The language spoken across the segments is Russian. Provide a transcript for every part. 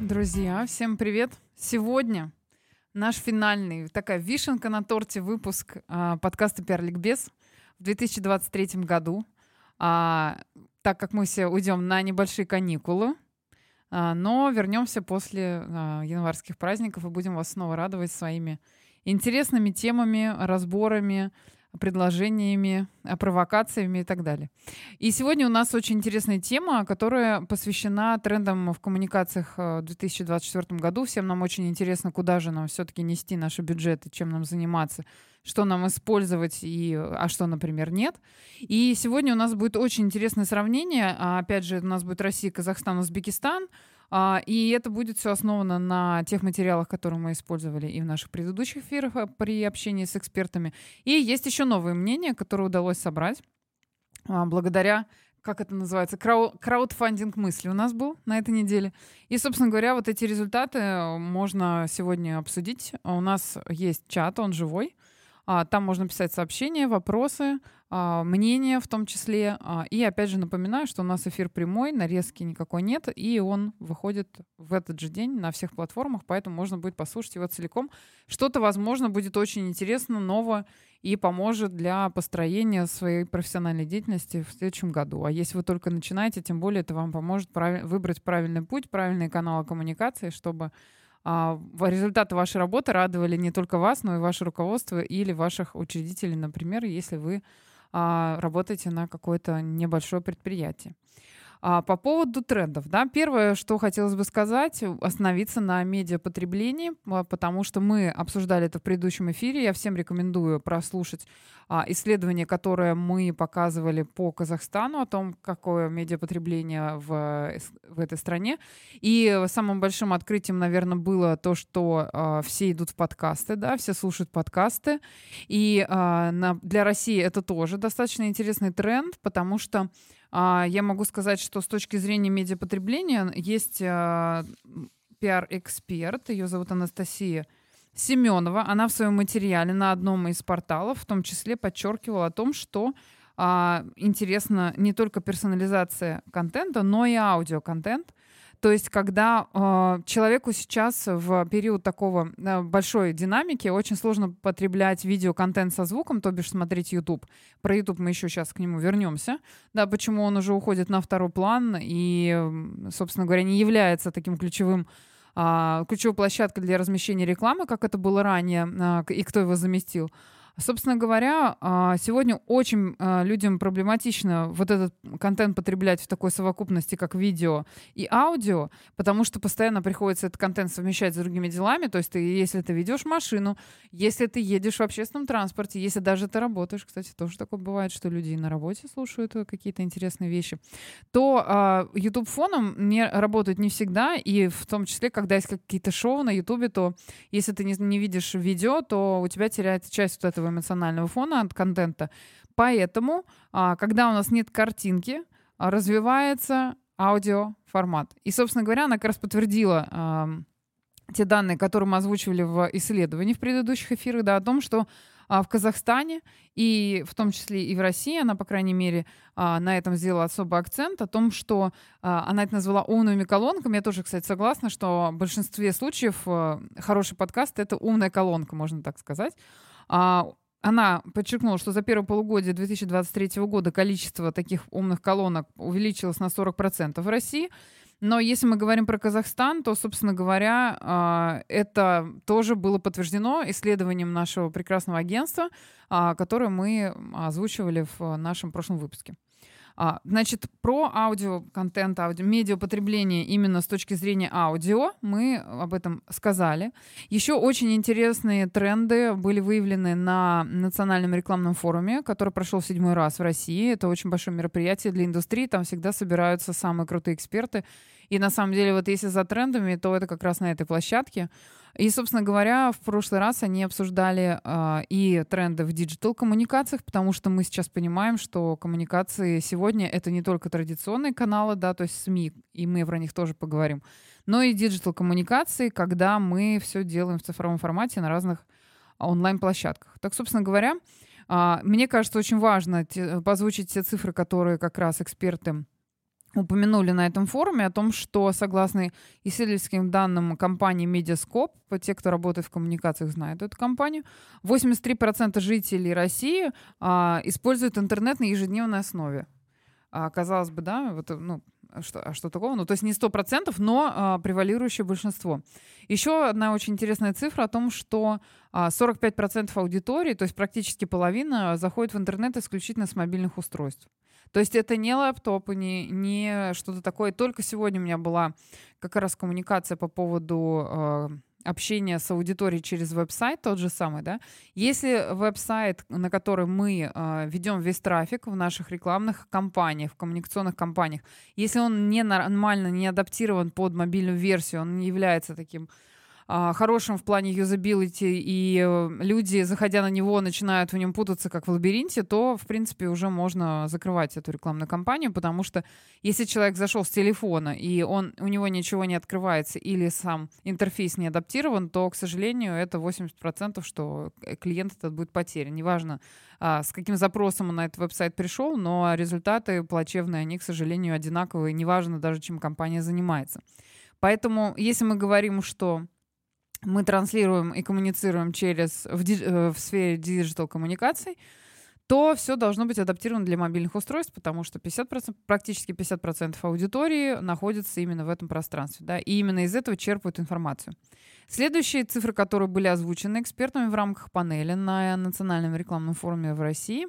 Друзья, всем привет! Сегодня наш финальный, такая вишенка на торте выпуск а, подкаста «Пиар-ликбез» в 2023 году. А, так как мы все уйдем на небольшие каникулы, а, но вернемся после а, январских праздников и будем вас снова радовать своими интересными темами, разборами, предложениями, э, провокациями и так далее. И сегодня у нас очень интересная тема, которая посвящена трендам в коммуникациях э, в 2024 году. Всем нам очень интересно, куда же нам все-таки нести наши бюджеты, чем нам заниматься, что нам использовать и а что, например, нет. И сегодня у нас будет очень интересное сравнение. А, опять же, у нас будет Россия, Казахстан, Узбекистан — а, и это будет все основано на тех материалах, которые мы использовали и в наших предыдущих эфирах а, при общении с экспертами. И есть еще новые мнения, которые удалось собрать а, благодаря как это называется, крау краудфандинг мысли у нас был на этой неделе. И, собственно говоря, вот эти результаты можно сегодня обсудить. У нас есть чат, он живой. Там можно писать сообщения, вопросы, а, мнения в том числе. А, и опять же напоминаю, что у нас эфир прямой, нарезки никакой нет, и он выходит в этот же день на всех платформах, поэтому можно будет послушать его целиком. Что-то, возможно, будет очень интересно, ново и поможет для построения своей профессиональной деятельности в следующем году. А если вы только начинаете, тем более это вам поможет прав... выбрать правильный путь, правильные каналы коммуникации, чтобы а, результаты вашей работы радовали не только вас, но и ваше руководство или ваших учредителей, например, если вы а, работаете на какое-то небольшое предприятие. А по поводу трендов, да, первое, что хотелось бы сказать, остановиться на медиапотреблении, а, потому что мы обсуждали это в предыдущем эфире. Я всем рекомендую прослушать а, исследование, которое мы показывали по Казахстану о том, какое медиапотребление в, в этой стране. И самым большим открытием, наверное, было то, что а, все идут в подкасты, да, все слушают подкасты. И для России это тоже достаточно интересный тренд, потому что я могу сказать, что с точки зрения медиапотребления есть а, пиар-эксперт, ее зовут Анастасия Семенова. Она в своем материале на одном из порталов в том числе подчеркивала о том, что а, интересна не только персонализация контента, но и аудиоконтент. То есть, когда э, человеку сейчас в период такого э, большой динамики очень сложно потреблять видеоконтент со звуком, то бишь смотреть YouTube. Про YouTube мы еще сейчас к нему вернемся. Да, почему он уже уходит на второй план и, собственно говоря, не является таким ключевым э, ключевой площадкой для размещения рекламы, как это было ранее, э, и кто его заместил. Собственно говоря, а, сегодня очень а, людям проблематично вот этот контент потреблять в такой совокупности, как видео и аудио, потому что постоянно приходится этот контент совмещать с другими делами. То есть ты, если ты ведешь машину, если ты едешь в общественном транспорте, если даже ты работаешь, кстати, тоже такое бывает, что люди на работе слушают какие-то интересные вещи, то а, YouTube фоном не работает не всегда, и в том числе, когда есть какие-то шоу на YouTube, то если ты не, не видишь видео, то у тебя теряется часть вот этого эмоционального фона от контента. Поэтому, а, когда у нас нет картинки, а, развивается аудиоформат. И, собственно говоря, она как раз подтвердила те данные, которые мы озвучивали в исследовании в предыдущих эфирах, да, о том, что а, в Казахстане и в том числе и в России, она, по крайней мере, на этом сделала особый акцент, о том, что она это назвала умными колонками. Я тоже, кстати, согласна, что в большинстве случаев а, хороший подкаст — это умная колонка, можно так сказать. А, она подчеркнула, что за первое полугодие 2023 года количество таких умных колонок увеличилось на 40% в России. Но если мы говорим про Казахстан, то, собственно говоря, а, это тоже было подтверждено исследованием нашего прекрасного агентства, а, которое мы озвучивали в нашем прошлом выпуске. А, значит, про аудиоконтент, аудио, медиапотребление именно с точки зрения аудио мы об этом сказали. Еще очень интересные тренды были выявлены на национальном рекламном форуме, который прошел в седьмой раз в России. Это очень большое мероприятие для индустрии, там всегда собираются самые крутые эксперты. И на самом деле, вот если за трендами, то это как раз на этой площадке. И, собственно говоря, в прошлый раз они обсуждали э, и тренды в диджитал-коммуникациях, потому что мы сейчас понимаем, что коммуникации сегодня это не только традиционные каналы, да, то есть СМИ, и мы про них тоже поговорим, но и диджитал-коммуникации, когда мы все делаем в цифровом формате на разных онлайн-площадках. Так, собственно говоря, А, мне кажется, очень важно позвучить те цифры, которые как раз эксперты упомянули на этом форуме о том, что согласно исследовательским данным компании Медиаскоп, те, кто работает в коммуникациях, знают эту компанию, 83% жителей России а, используют интернет на ежедневной основе. А, казалось бы, да, вот, ну, что, а что такого? Ну, то есть не 100%, но а, превалирующее большинство. Еще одна очень интересная цифра о том, что а, 45% аудитории, то есть практически половина, заходит в интернет исключительно с мобильных устройств. То есть это не лэптопы, не, не что-то такое. Только сегодня у меня была как раз коммуникация по поводу э, общения с аудиторией через веб-сайт, тот же самый, да. Если веб-сайт, на который мы э, ведем весь трафик в наших рекламных кампаниях, в коммуникационных компаниях, если он не нормально, не адаптирован под мобильную версию, он не является таким а, хорошим в плане юзабилити, и э, люди, заходя на него, начинают в нем путаться, как в лабиринте, то, в принципе, уже можно закрывать эту рекламную кампанию, потому что если человек зашел с телефона, и он, у него ничего не открывается, или сам интерфейс не адаптирован, то, к сожалению, это 80%, что клиент этот будет потерян. Неважно, а, с каким запросом он на этот веб-сайт пришел, но результаты плачевные, они, к сожалению, одинаковые, неважно даже, чем компания занимается. Поэтому, если мы говорим, что мы транслируем и коммуницируем через в, ди, э, в сфере digital коммуникаций, то все должно быть адаптировано для мобильных устройств, потому что 50%, практически 50% аудитории находится именно в этом пространстве. Да, и именно из этого черпают информацию. Следующие цифры, которые были озвучены экспертами в рамках панели на Национальном рекламном форуме в России.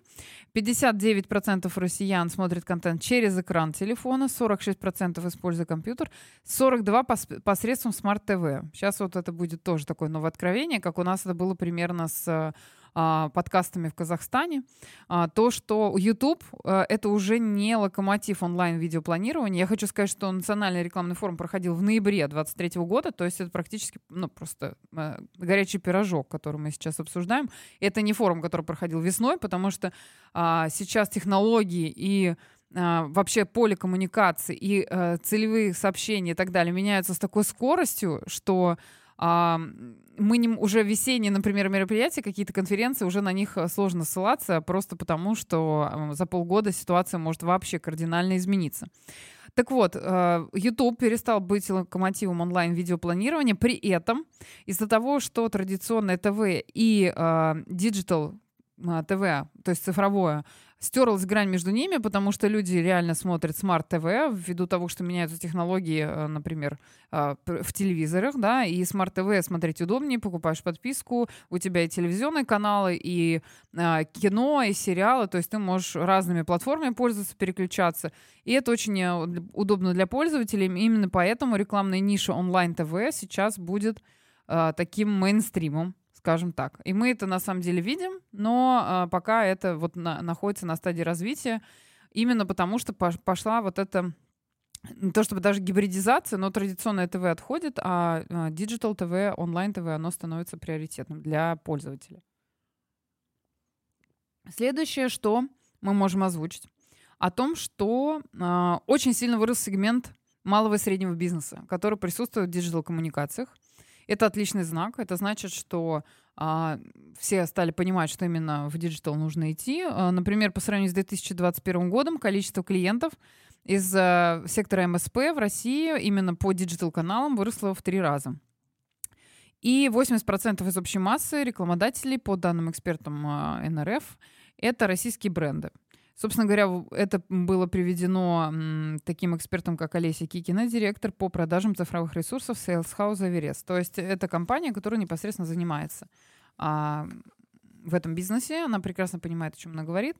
59% россиян смотрят контент через экран телефона, 46% используя компьютер, 42% посредством смарт-ТВ. Сейчас вот это будет тоже такое новое откровение, как у нас это было примерно с а, подкастами в Казахстане, а, то, что YouTube а, это уже не локомотив онлайн-видеопланирования. Я хочу сказать, что национальный рекламный форум проходил в ноябре 2023 года, то есть это практически ну, просто а, горячий пирожок, который мы сейчас обсуждаем. Это не форум, который проходил весной, потому что а, сейчас технологии и вообще поле коммуникации и э, целевые сообщения и так далее меняются с такой скоростью, что мы не, уже весенние, например, мероприятия, какие-то конференции, уже на них э, сложно ссылаться, просто потому что за полгода ситуация может вообще кардинально измениться. Так вот, э, YouTube перестал быть локомотивом онлайн-видеопланирования, при этом из-за того, что традиционное ТВ и digital э, ТВ, то есть цифровое, стерлась грань между ними, потому что люди реально смотрят смарт-ТВ ввиду того, что меняются технологии, э, например, э, в телевизорах, да, и смарт-ТВ смотреть удобнее, покупаешь подписку, у тебя и телевизионные каналы, и э, кино, и сериалы, то есть ты можешь разными платформами пользоваться, переключаться, и это очень удобно для пользователей, именно поэтому рекламная ниша онлайн-ТВ сейчас будет таким мейнстримом скажем так. И мы это на самом деле видим, но э, пока это вот на, находится на стадии развития, именно потому что пошла вот эта не то чтобы даже гибридизация, но традиционное ТВ отходит, а digital ТВ, онлайн ТВ, оно становится приоритетным для пользователя. Следующее, что мы можем озвучить, о том, что э, очень сильно вырос сегмент малого и среднего бизнеса, который присутствует в digital-коммуникациях. Это отличный знак. Это значит, что а, все стали понимать, что именно в digital нужно идти. А, например, по сравнению с 2021 годом количество клиентов из а, сектора МСП в России именно по digital-каналам выросло в три раза. И 80% из общей массы рекламодателей, по данным экспертам а, НРФ, это российские бренды. Собственно говоря, это было приведено таким экспертом, как Олеся Кикина, директор по продажам цифровых ресурсов Sales House Everest. То есть это компания, которая непосредственно занимается а, в этом бизнесе. Она прекрасно понимает, о чем она говорит.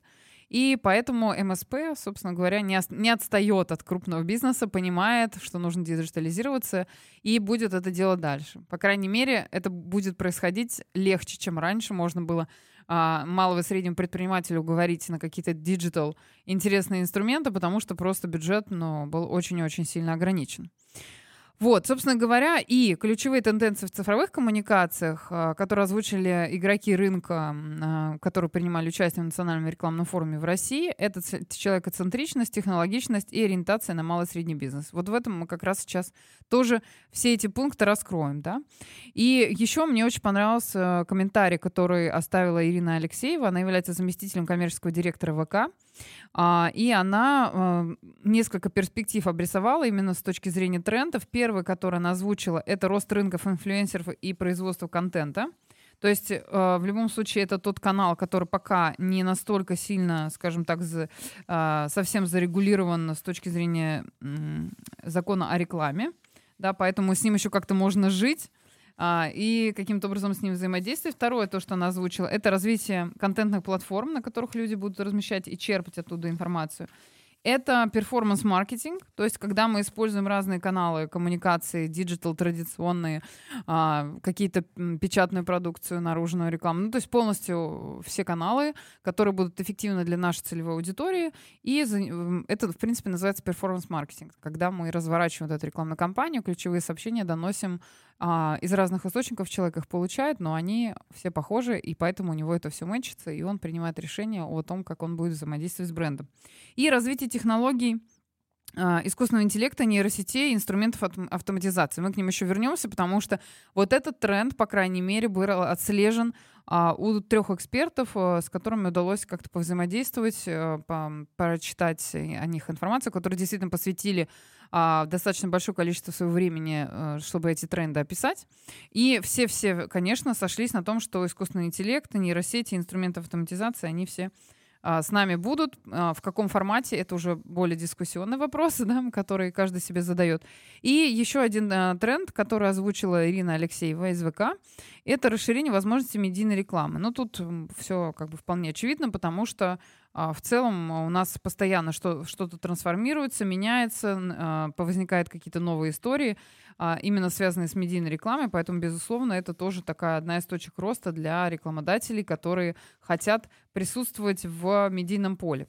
И поэтому МСП, собственно говоря, не, не отстает от крупного бизнеса, понимает, что нужно диджитализироваться и будет это делать дальше. По крайней мере, это будет происходить легче, чем раньше. Можно было а, малого и среднего предпринимателю говорить на какие-то digital интересные инструменты, потому что просто бюджет ну, был очень-очень сильно ограничен. Вот, собственно говоря, и ключевые тенденции в цифровых коммуникациях, а, которые озвучили игроки рынка, а, которые принимали участие в национальном рекламном форуме в России, это человекоцентричность, технологичность и ориентация на малый и средний бизнес. Вот в этом мы как раз сейчас тоже все эти пункты раскроем, да. И еще мне очень понравился комментарий, который оставила Ирина Алексеева. Она является заместителем коммерческого директора ВК. А, и она а, несколько перспектив обрисовала именно с точки зрения трендов. Первый, который она озвучила, это рост рынков инфлюенсеров и производство контента. То есть э, в любом случае это тот канал, который пока не настолько сильно, скажем так, э, совсем зарегулирован с точки зрения закона о рекламе, да, поэтому с ним еще как-то можно жить а, и каким-то образом с ним взаимодействовать. Второе, то, что она озвучила, это развитие контентных платформ, на которых люди будут размещать и черпать оттуда информацию. Это performance-маркетинг, то есть когда мы используем разные каналы коммуникации, digital, традиционные, а, какие-то печатную продукцию, наружную рекламу, ну то есть полностью все каналы, которые будут эффективны для нашей целевой аудитории, и это, в принципе, называется перформанс-маркетинг, когда мы разворачиваем вот эту рекламную кампанию, ключевые сообщения доносим а, из разных источников человек их получает, но они все похожи, и поэтому у него это все мэчится, и он принимает решение о том, как он будет взаимодействовать с брендом. И развитие технологий а, искусственного интеллекта, нейросетей, инструментов автоматизации. Мы к ним еще вернемся, потому что вот этот тренд, по крайней мере, был отслежен а, у трех экспертов, а, с которыми удалось как-то повзаимодействовать, по, прочитать о них информацию, которые действительно посвятили достаточно большое количество своего времени, чтобы эти тренды описать. И все-все, конечно, сошлись на том, что искусственный интеллект, нейросети, инструменты автоматизации, они все с нами будут. А, в каком формате, это уже более дискуссионный вопрос, да, который каждый себе задает. И еще один а, тренд, который озвучила Ирина Алексеева из ВК, это расширение возможностей медийной рекламы. Ну, тут все как бы вполне очевидно, потому что в целом у нас постоянно что, что-то трансформируется, меняется, возникают какие-то новые истории. А, именно связанные с медийной рекламой, поэтому, безусловно, это тоже такая одна из точек роста для рекламодателей, которые хотят присутствовать в медийном поле.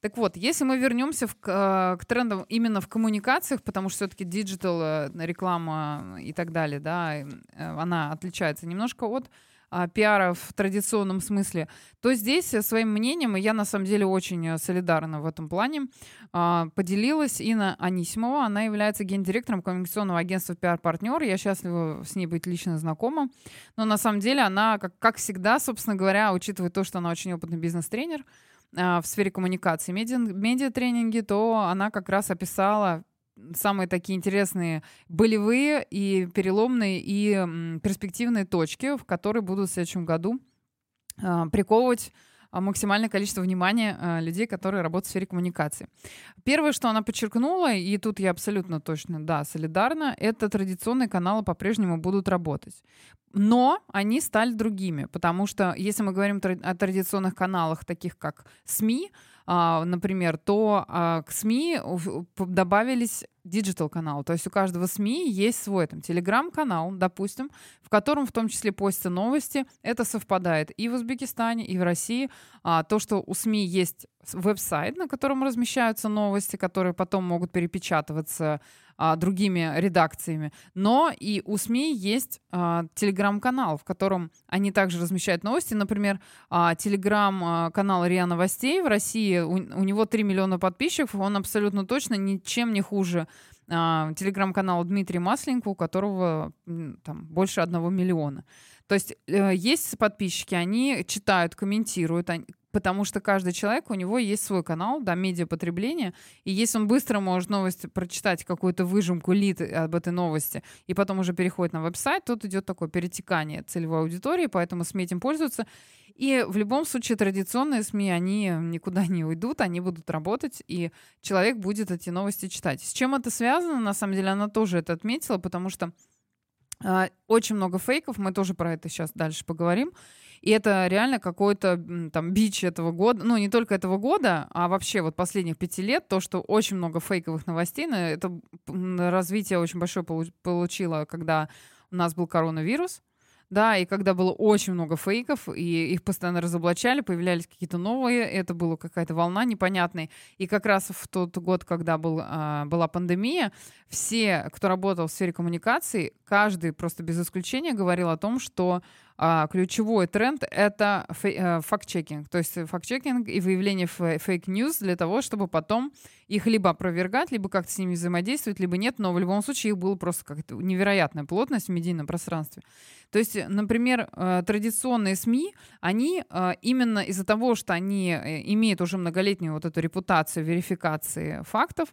Так вот, если мы вернемся в, к, к трендам именно в коммуникациях, потому что все-таки digital, э, реклама и так далее, да, э, она отличается немножко от а, пиара в традиционном смысле, то здесь своим мнением, и я на самом деле очень э, солидарна в этом плане, а, поделилась Инна Анисимова. Она является гендиректором коммуникационного агентства «Пиар-партнер». Я счастлива с ней быть лично знакома. Но на самом деле она, как, как всегда, собственно говоря, учитывая то, что она очень опытный бизнес-тренер, а, в сфере коммуникации, медиа, медиа-тренинги, то она как раз описала самые такие интересные болевые и переломные и перспективные точки, в которые будут в следующем году а, приковывать а, максимальное количество внимания а, людей, которые работают в сфере коммуникации. Первое, что она подчеркнула, и тут я абсолютно точно, да, солидарна, это традиционные каналы по-прежнему будут работать. Но они стали другими, потому что если мы говорим о традиционных каналах, таких как СМИ, например, то а, к СМИ добавились digital канал. То есть у каждого СМИ есть свой там телеграм-канал, допустим, в котором в том числе постятся новости. Это совпадает и в Узбекистане, и в России. А, то, что у СМИ есть веб-сайт, на котором размещаются новости, которые потом могут перепечатываться а, другими редакциями. Но и у СМИ есть а, телеграм-канал, в котором они также размещают новости. Например, а, телеграм-канал РИА Новостей в России, у, у него 3 миллиона подписчиков, он абсолютно точно ничем не хуже а, телеграм-канала Дмитрия Масленникова, у которого там больше одного миллиона. То есть э, есть подписчики, они читают, комментируют, они, потому что каждый человек, у него есть свой канал, да, медиапотребления, и если он быстро может новость прочитать, какую-то выжимку, лид об этой новости, и потом уже переходит на веб-сайт, тут идет такое перетекание целевой аудитории, поэтому СМИ этим пользуются. И в любом случае традиционные СМИ, они никуда не уйдут, они будут работать, и человек будет эти новости читать. С чем это связано? На самом деле она тоже это отметила, потому что э, очень много фейков, мы тоже про это сейчас дальше поговорим. И это реально какой-то там бич этого года, ну не только этого года, а вообще вот последних пяти лет, то, что очень много фейковых новостей, это развитие очень большое получило, когда у нас был коронавирус, да, и когда было очень много фейков, и их постоянно разоблачали, появлялись какие-то новые, это была какая-то волна непонятная. И как раз в тот год, когда был, а, была пандемия, все, кто работал в сфере коммуникаций, каждый просто без исключения говорил о том, что а, ключевой тренд — это э, факт-чекинг. То есть факт-чекинг и выявление fake news для того, чтобы потом их либо опровергать, либо как-то с ними взаимодействовать, либо нет. Но в любом случае их было просто как-то невероятная плотность в медийном пространстве. То есть, например, э, традиционные СМИ, они э, именно из-за того, что они имеют уже многолетнюю вот эту репутацию верификации фактов,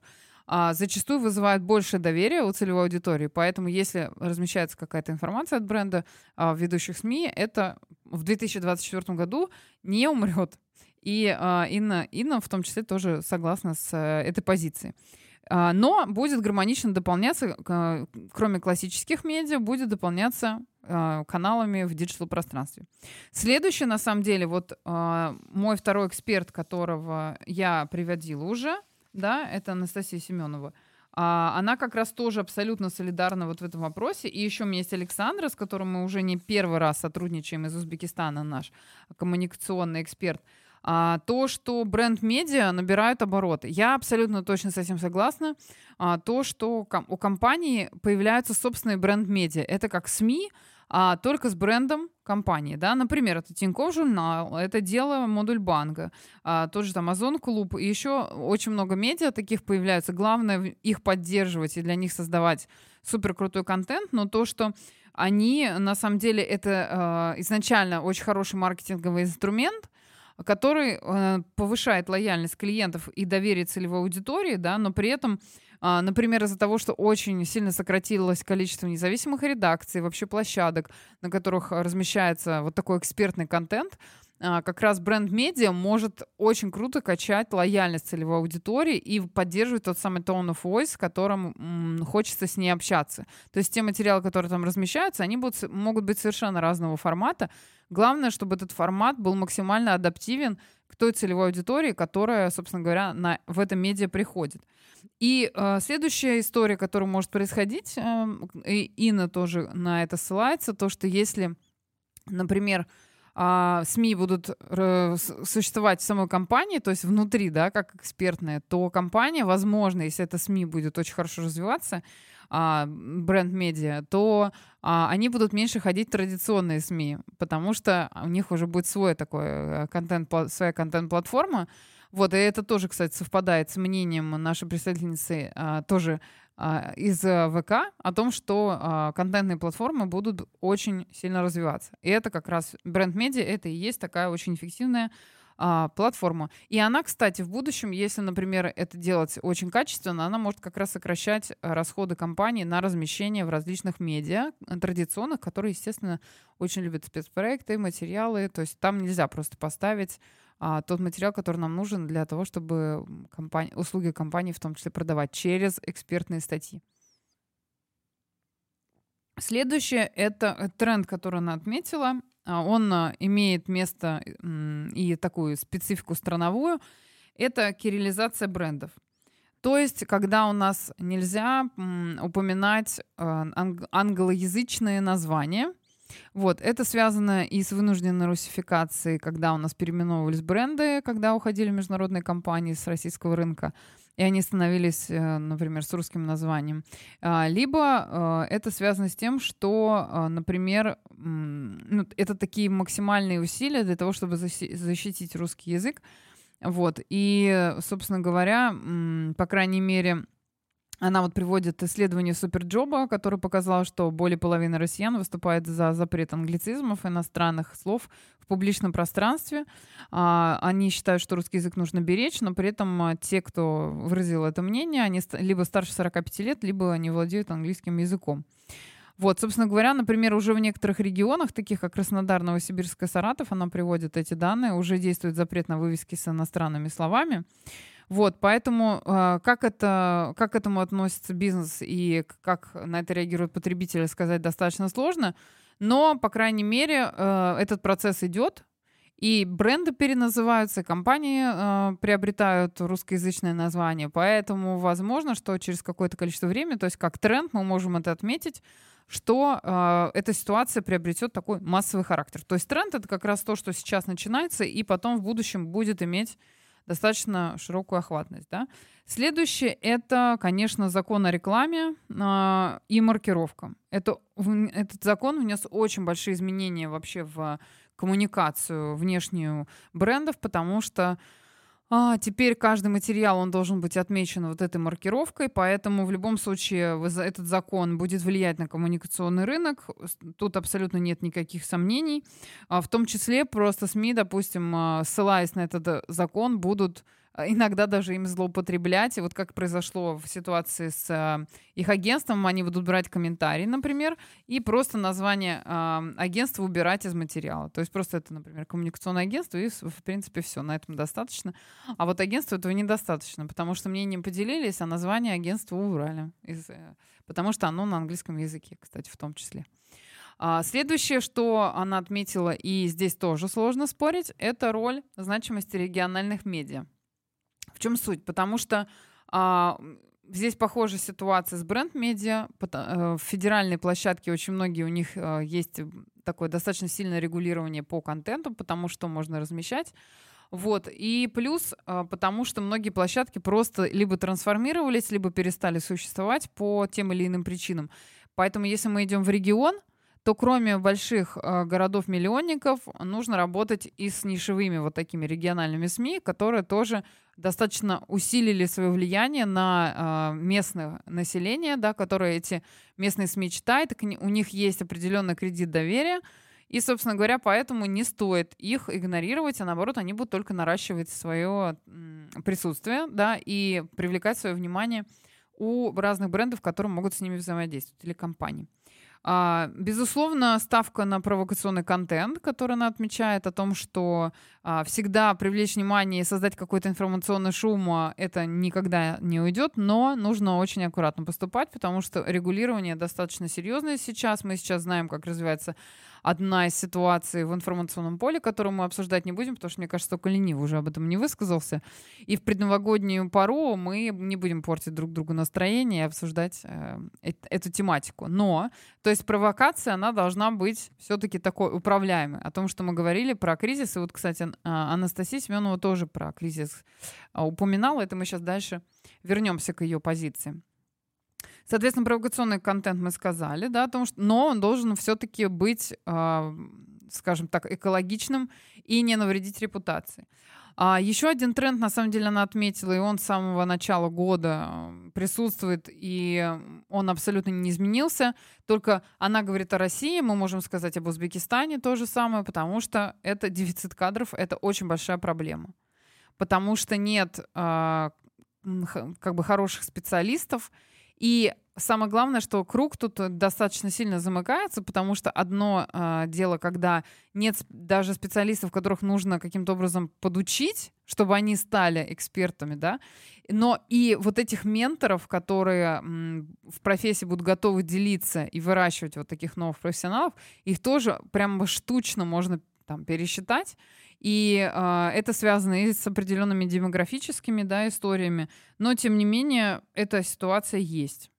а, зачастую вызывают больше доверия у целевой аудитории. Поэтому, если размещается какая-то информация от бренда а, в ведущих СМИ, это в 2024 году не умрет. И а, Инна, Инна в том числе тоже согласна с а, этой позицией. А, но будет гармонично дополняться, кроме классических медиа, будет дополняться а, каналами в диджитал-пространстве. Следующий, на самом деле, вот а, мой второй эксперт, которого я приводила уже, да, это Анастасия Семенова. А, она как раз тоже абсолютно солидарна вот в этом вопросе. И еще у меня есть Александра, с которым мы уже не первый раз сотрудничаем из Узбекистана, наш коммуникационный эксперт. А, то, что бренд-медиа набирают обороты. Я абсолютно точно с этим согласна. А, то, что ком- у компании появляются собственные бренд-медиа. Это как СМИ, а только с брендом компании, да, например, это Тинькофф журнал, это дело модуль банка, а, тот же там Озон клуб, и еще очень много медиа таких появляются, главное их поддерживать и для них создавать супер крутой контент, но то, что они, на самом деле, это э, изначально очень хороший маркетинговый инструмент, который э, повышает лояльность клиентов и доверие целевой аудитории, да, но при этом а, например, из-за того, что очень сильно сократилось количество независимых редакций, вообще площадок, на которых размещается вот такой экспертный контент, как раз бренд-медиа может очень круто качать лояльность целевой аудитории и поддерживать тот самый tone of voice, с которым хочется с ней общаться. То есть те материалы, которые там размещаются, они будут, могут быть совершенно разного формата. Главное, чтобы этот формат был максимально адаптивен к той целевой аудитории, которая, собственно говоря, на, в этом медиа приходит. И э, следующая история, которая может происходить, э, и Инна тоже на это ссылается, то, что если, например, э, СМИ будут э, существовать в самой компании, то есть внутри, да, как экспертные, то компания, возможно, если эта СМИ будет очень хорошо развиваться, а, бренд-медиа, то а, они будут меньше ходить в традиционные СМИ, потому что у них уже будет свой такой э, контент, своя контент-платформа, вот, и это тоже, кстати, совпадает с мнением нашей представительницы а, тоже а, из э, ВК о том, что а, контентные платформы будут очень сильно развиваться. И это как раз бренд-медиа, это и есть такая очень эффективная а, платформу. И она, кстати, в будущем, если, например, это делать очень качественно, она может как раз сокращать расходы компании на размещение в различных медиа традиционных, которые, естественно, очень любят спецпроекты, материалы. То есть там нельзя просто поставить а, тот материал, который нам нужен для того, чтобы компания, услуги компании в том числе продавать через экспертные статьи. Следующее — это тренд, который она отметила. А, он а, имеет место и такую специфику страновую. Это кириллизация брендов. То есть, когда у нас нельзя упоминать а, англоязычные названия — вот, это связано и с вынужденной русификацией, когда у нас переименовывались бренды, когда уходили международные компании с российского рынка, и они становились, э, например, с русским названием. А, либо э, это связано с тем, что, э, например, ну, это такие максимальные усилия для того, чтобы защитить русский язык. Вот. И, собственно говоря, по крайней мере, она вот приводит исследование Суперджоба, которое показало, что более половины россиян выступает за запрет англицизмов, иностранных слов в публичном пространстве. А, они считают, что русский язык нужно беречь, но при этом а, те, кто выразил это мнение, они либо старше 45 лет, либо не владеют английским языком. Вот, собственно говоря, например, уже в некоторых регионах, таких как Краснодар, Новосибирск и Саратов, она приводит эти данные, уже действует запрет на вывески с иностранными словами. Вот, поэтому э, как, это, как к этому относится бизнес и как на это реагируют потребители, сказать достаточно сложно. Но, по крайней мере, э, этот процесс идет, и бренды переназываются, компании э, приобретают русскоязычное название. Поэтому возможно, что через какое-то количество времени, то есть как тренд, мы можем это отметить, что э, эта ситуация приобретет такой массовый характер. То есть тренд это как раз то, что сейчас начинается, и потом в будущем будет иметь достаточно широкую охватность. Да? Следующее — это, конечно, закон о рекламе э, и маркировка. Это, этот закон внес очень большие изменения вообще в коммуникацию внешнюю брендов, потому что а, теперь каждый материал, он должен быть отмечен вот этой маркировкой, поэтому в любом случае этот закон будет влиять на коммуникационный рынок. Тут абсолютно нет никаких сомнений. А, в том числе просто СМИ, допустим, а, ссылаясь на этот э, закон, будут иногда даже им злоупотреблять. И вот как произошло в ситуации с э, их агентством, они будут брать комментарий, например, и просто название э, агентства убирать из материала. То есть просто это, например, коммуникационное агентство, и, в принципе, все, на этом достаточно. А вот агентству этого недостаточно, потому что мнением поделились, а название агентства убрали. Из, э, потому что оно на английском языке, кстати, в том числе. А следующее, что она отметила, и здесь тоже сложно спорить, это роль значимости региональных медиа. В чем суть? Потому что а, здесь похожая ситуация с бренд-медиа. Э, в федеральной площадке очень многие у них а, есть такое достаточно сильное регулирование по контенту, потому что можно размещать. Вот. И плюс, а, потому что многие площадки просто либо трансформировались, либо перестали существовать по тем или иным причинам. Поэтому если мы идем в регион, то кроме больших э, городов-миллионников нужно работать и с нишевыми вот такими региональными СМИ, которые тоже достаточно усилили свое влияние на э, местное население, да, которое эти местные СМИ читает, у них есть определенный кредит доверия, и, собственно говоря, поэтому не стоит их игнорировать, а наоборот, они будут только наращивать свое присутствие, да, и привлекать свое внимание у разных брендов, которые могут с ними взаимодействовать, или компаний. А, безусловно, ставка на провокационный контент, который она отмечает о том, что а, всегда привлечь внимание и создать какой-то информационный шум, а, это никогда не уйдет, но нужно очень аккуратно поступать, потому что регулирование достаточно серьезное сейчас. Мы сейчас знаем, как развивается одна из ситуаций в информационном поле, которую мы обсуждать не будем, потому что, мне кажется, только ленив уже об этом не высказался. И в предновогоднюю пару мы не будем портить друг другу настроение и обсуждать э, эту тематику. Но, то есть провокация, она должна быть все-таки такой управляемой. О том, что мы говорили про кризис. И вот, кстати, а, Анастасия Семенова тоже про кризис а, упоминала. Это мы сейчас дальше вернемся к ее позиции. Соответственно, провокационный контент мы сказали, да, о том, что, но он должен все-таки быть, э, скажем так, экологичным и не навредить репутации. А еще один тренд, на самом деле, она отметила, и он с самого начала года присутствует, и он абсолютно не изменился. Только она говорит о России, мы можем сказать об Узбекистане то же самое, потому что это дефицит кадров, это очень большая проблема. Потому что нет э, как бы хороших специалистов, и самое главное, что круг тут достаточно сильно замыкается, потому что одно э, дело, когда нет даже специалистов, которых нужно каким-то образом подучить, чтобы они стали экспертами, да, но и вот этих менторов, которые м, в профессии будут готовы делиться и выращивать вот таких новых профессионалов, их тоже прямо штучно можно там пересчитать. И э, это связано и с определенными демографическими да, историями, но тем не менее эта ситуация есть.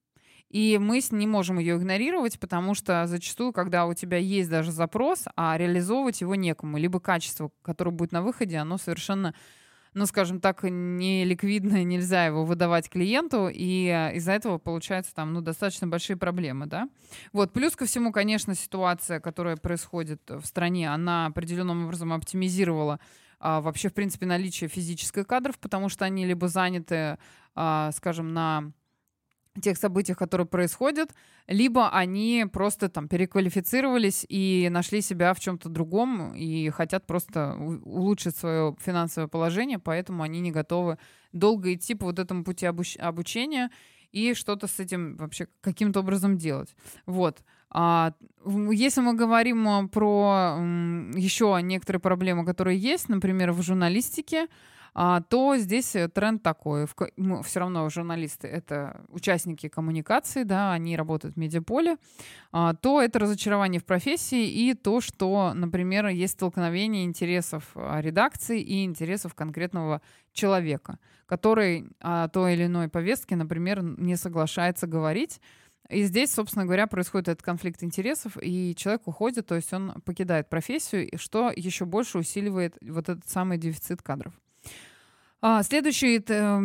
И мы не можем ее игнорировать, потому что зачастую, когда у тебя есть даже запрос, а реализовывать его некому, либо качество, которое будет на выходе, оно совершенно ну, скажем так, не ликвидное, нельзя его выдавать клиенту, и э, из-за этого получается там, ну, достаточно большие проблемы, да. Вот, плюс ко всему, конечно, ситуация, которая происходит в стране, она определенным образом оптимизировала а, вообще, в принципе, наличие физических кадров, потому что они либо заняты, а, скажем, на тех событиях, которые происходят, либо они просто там переквалифицировались и нашли себя в чем-то другом и хотят просто улучшить свое финансовое положение, поэтому они не готовы долго идти по вот этому пути обуч- обучения и что-то с этим вообще каким-то образом делать. Вот. А, если мы говорим про еще некоторые проблемы, которые есть, например, в журналистике, а, то здесь э, тренд такой. Мы все равно журналисты — это участники коммуникации, да, они работают в медиаполе, а, то это разочарование в профессии и то, что, например, есть столкновение интересов а, редакции и интересов конкретного человека, который о той или иной повестке, например, не соглашается говорить, И здесь, собственно говоря, происходит этот конфликт интересов, и человек уходит, то есть он покидает профессию, что еще больше усиливает вот этот самый дефицит кадров. А, следующая э,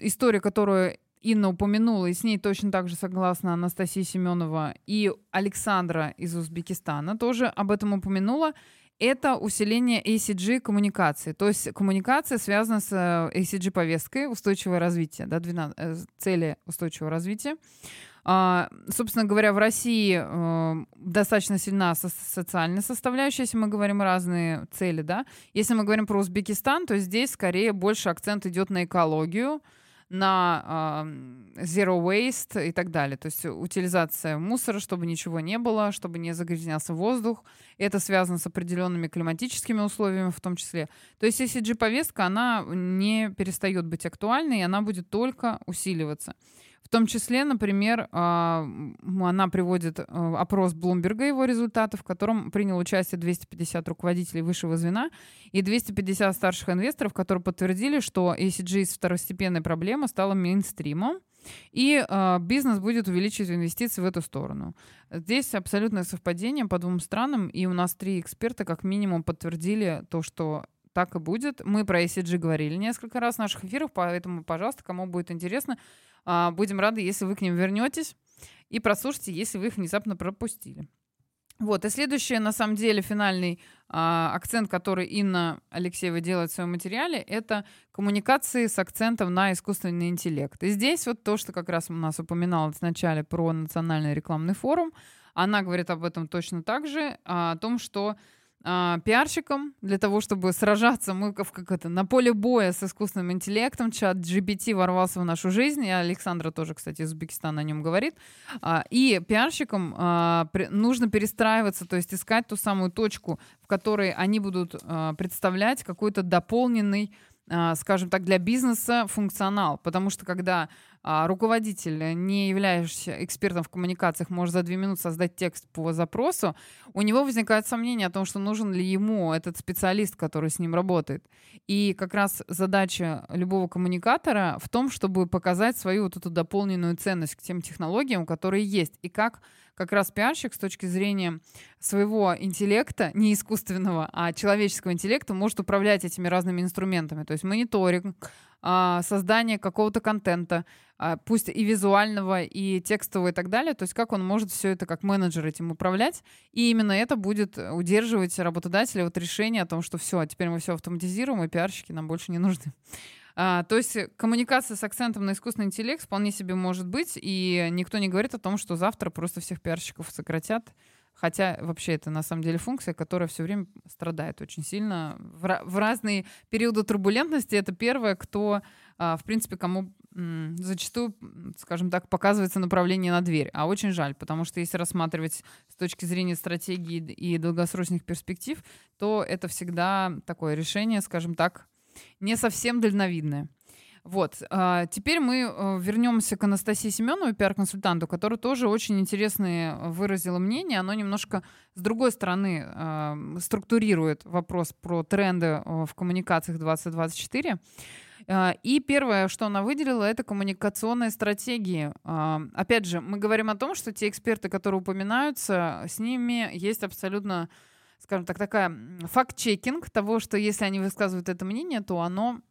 история, которую Инна упомянула, и с ней точно так же согласна Анастасия Семенова и Александра из Узбекистана тоже об этом упомянула это усиление ACG коммуникации. То есть коммуникация связана с э, ACG повесткой устойчивое развитие, да, 12, э, цели устойчивого развития. А, собственно говоря, в России э, достаточно сильна со- социальная составляющая, если мы говорим разные цели, да. Если мы говорим про Узбекистан, то здесь скорее больше акцент идет на экологию, на э, zero waste и так далее. То есть утилизация мусора, чтобы ничего не было, чтобы не загрязнялся воздух. Это связано с определенными климатическими условиями в том числе. То есть ECG-повестка, она не перестает быть актуальной, и она будет только усиливаться. В том числе, например, а, она приводит э, опрос Блумберга, его результаты, в котором принял участие 250 руководителей высшего звена и 250 старших инвесторов, которые подтвердили, что ECG из второстепенной проблемы стала мейнстримом, и э, бизнес будет увеличивать инвестиции в эту сторону. Здесь абсолютное совпадение по двум странам, и у нас три эксперта как минимум подтвердили то, что так и будет. Мы про ECG говорили несколько раз в наших эфирах, поэтому, пожалуйста, кому будет интересно, а, будем рады, если вы к ним вернетесь и прослушайте, если вы их внезапно пропустили. Вот, и следующий, на самом деле, финальный а, акцент, который Инна Алексеева делает в своем материале, это коммуникации с акцентом на искусственный интеллект. И здесь вот то, что как раз у нас упоминалось вначале про национальный рекламный форум, она говорит об этом точно так же, а, о том, что а, пиарщиком для того, чтобы сражаться. Мы как, как это, на поле боя с искусственным интеллектом. Чат GPT ворвался в нашу жизнь. И Александра тоже, кстати, из Узбекистана о нем говорит. А, и пиарщикам а, нужно перестраиваться, то есть искать ту самую точку, в которой они будут а, представлять какой-то дополненный скажем так, для бизнеса функционал. Потому что когда а, руководитель, не являющийся экспертом в коммуникациях, может за две минуты создать текст по запросу, у него возникает сомнение о том, что нужен ли ему этот специалист, который с ним работает. И как раз задача любого коммуникатора в том, чтобы показать свою вот эту дополненную ценность к тем технологиям, которые есть, и как как раз пиарщик с точки зрения своего интеллекта, не искусственного, а человеческого интеллекта, может управлять этими разными инструментами. То есть мониторинг, создание какого-то контента, а, пусть и визуального, и текстового и так далее. То есть как он может все это как менеджер этим управлять. И именно это будет удерживать работодателя от решения о том, что все, а теперь мы все автоматизируем, и пиарщики нам больше не нужны. А, то есть коммуникация с акцентом на искусственный интеллект вполне себе может быть, и никто не говорит о том, что завтра просто всех пиарщиков сократят. Хотя вообще это на самом деле функция, которая все время страдает очень сильно. В, в разные периоды турбулентности это первое, кто, а, в принципе, кому зачастую, скажем так, показывается направление на дверь. А очень жаль, потому что если рассматривать с точки зрения стратегии и долгосрочных перспектив, то это всегда такое решение, скажем так, не совсем дальновидное. Вот. А, теперь мы э, вернемся к Анастасии Семеновой, пиар-консультанту, которая тоже очень интересное выразила мнение. Оно немножко с другой стороны а, структурирует вопрос про тренды э, в коммуникациях 2024. А, и первое, что она выделила, это коммуникационные стратегии. Опять же, мы говорим о том, что те эксперты, которые упоминаются, с ними есть абсолютно скажем так, такая факт-чекинг того, что если они высказывают это мнение, то оно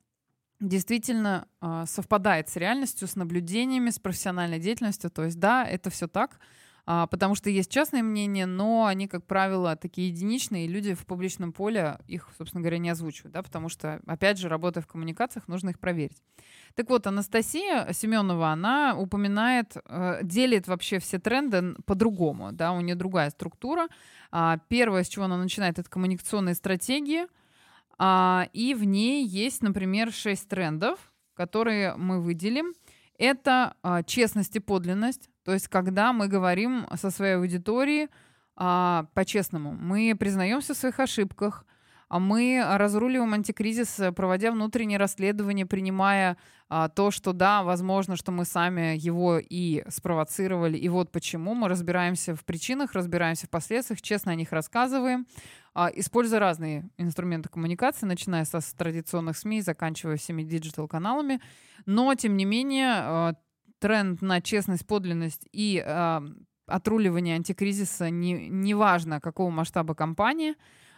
действительно э, совпадает с реальностью, с наблюдениями, с профессиональной деятельностью. То есть, да, это все так, э, потому что есть частные мнения, но они, как правило, такие единичные, и люди в публичном поле их, собственно говоря, не озвучивают, да, потому что, опять же, работая в коммуникациях, нужно их проверить. Так вот, Анастасия Семенова, она упоминает, э, делит вообще все тренды по-другому, да, у нее другая структура. А, первое, с чего она начинает, это коммуникационные стратегии, и в ней есть, например, шесть трендов, которые мы выделим. Это а, честность и подлинность, то есть когда мы говорим со своей аудиторией по-честному, мы признаемся в своих ошибках, а мы разруливаем антикризис, э, проводя внутреннее расследование, принимая а, то, что да, возможно, что мы сами его и спровоцировали, и вот почему. Мы разбираемся в причинах, разбираемся в последствиях, честно о них рассказываем, а, используя разные инструменты коммуникации, начиная с традиционных СМИ, заканчивая всеми digital -каналами. Но, тем не менее, а, тренд на честность, подлинность и э, отруливание антикризиса, не, неважно какого масштаба компании, а,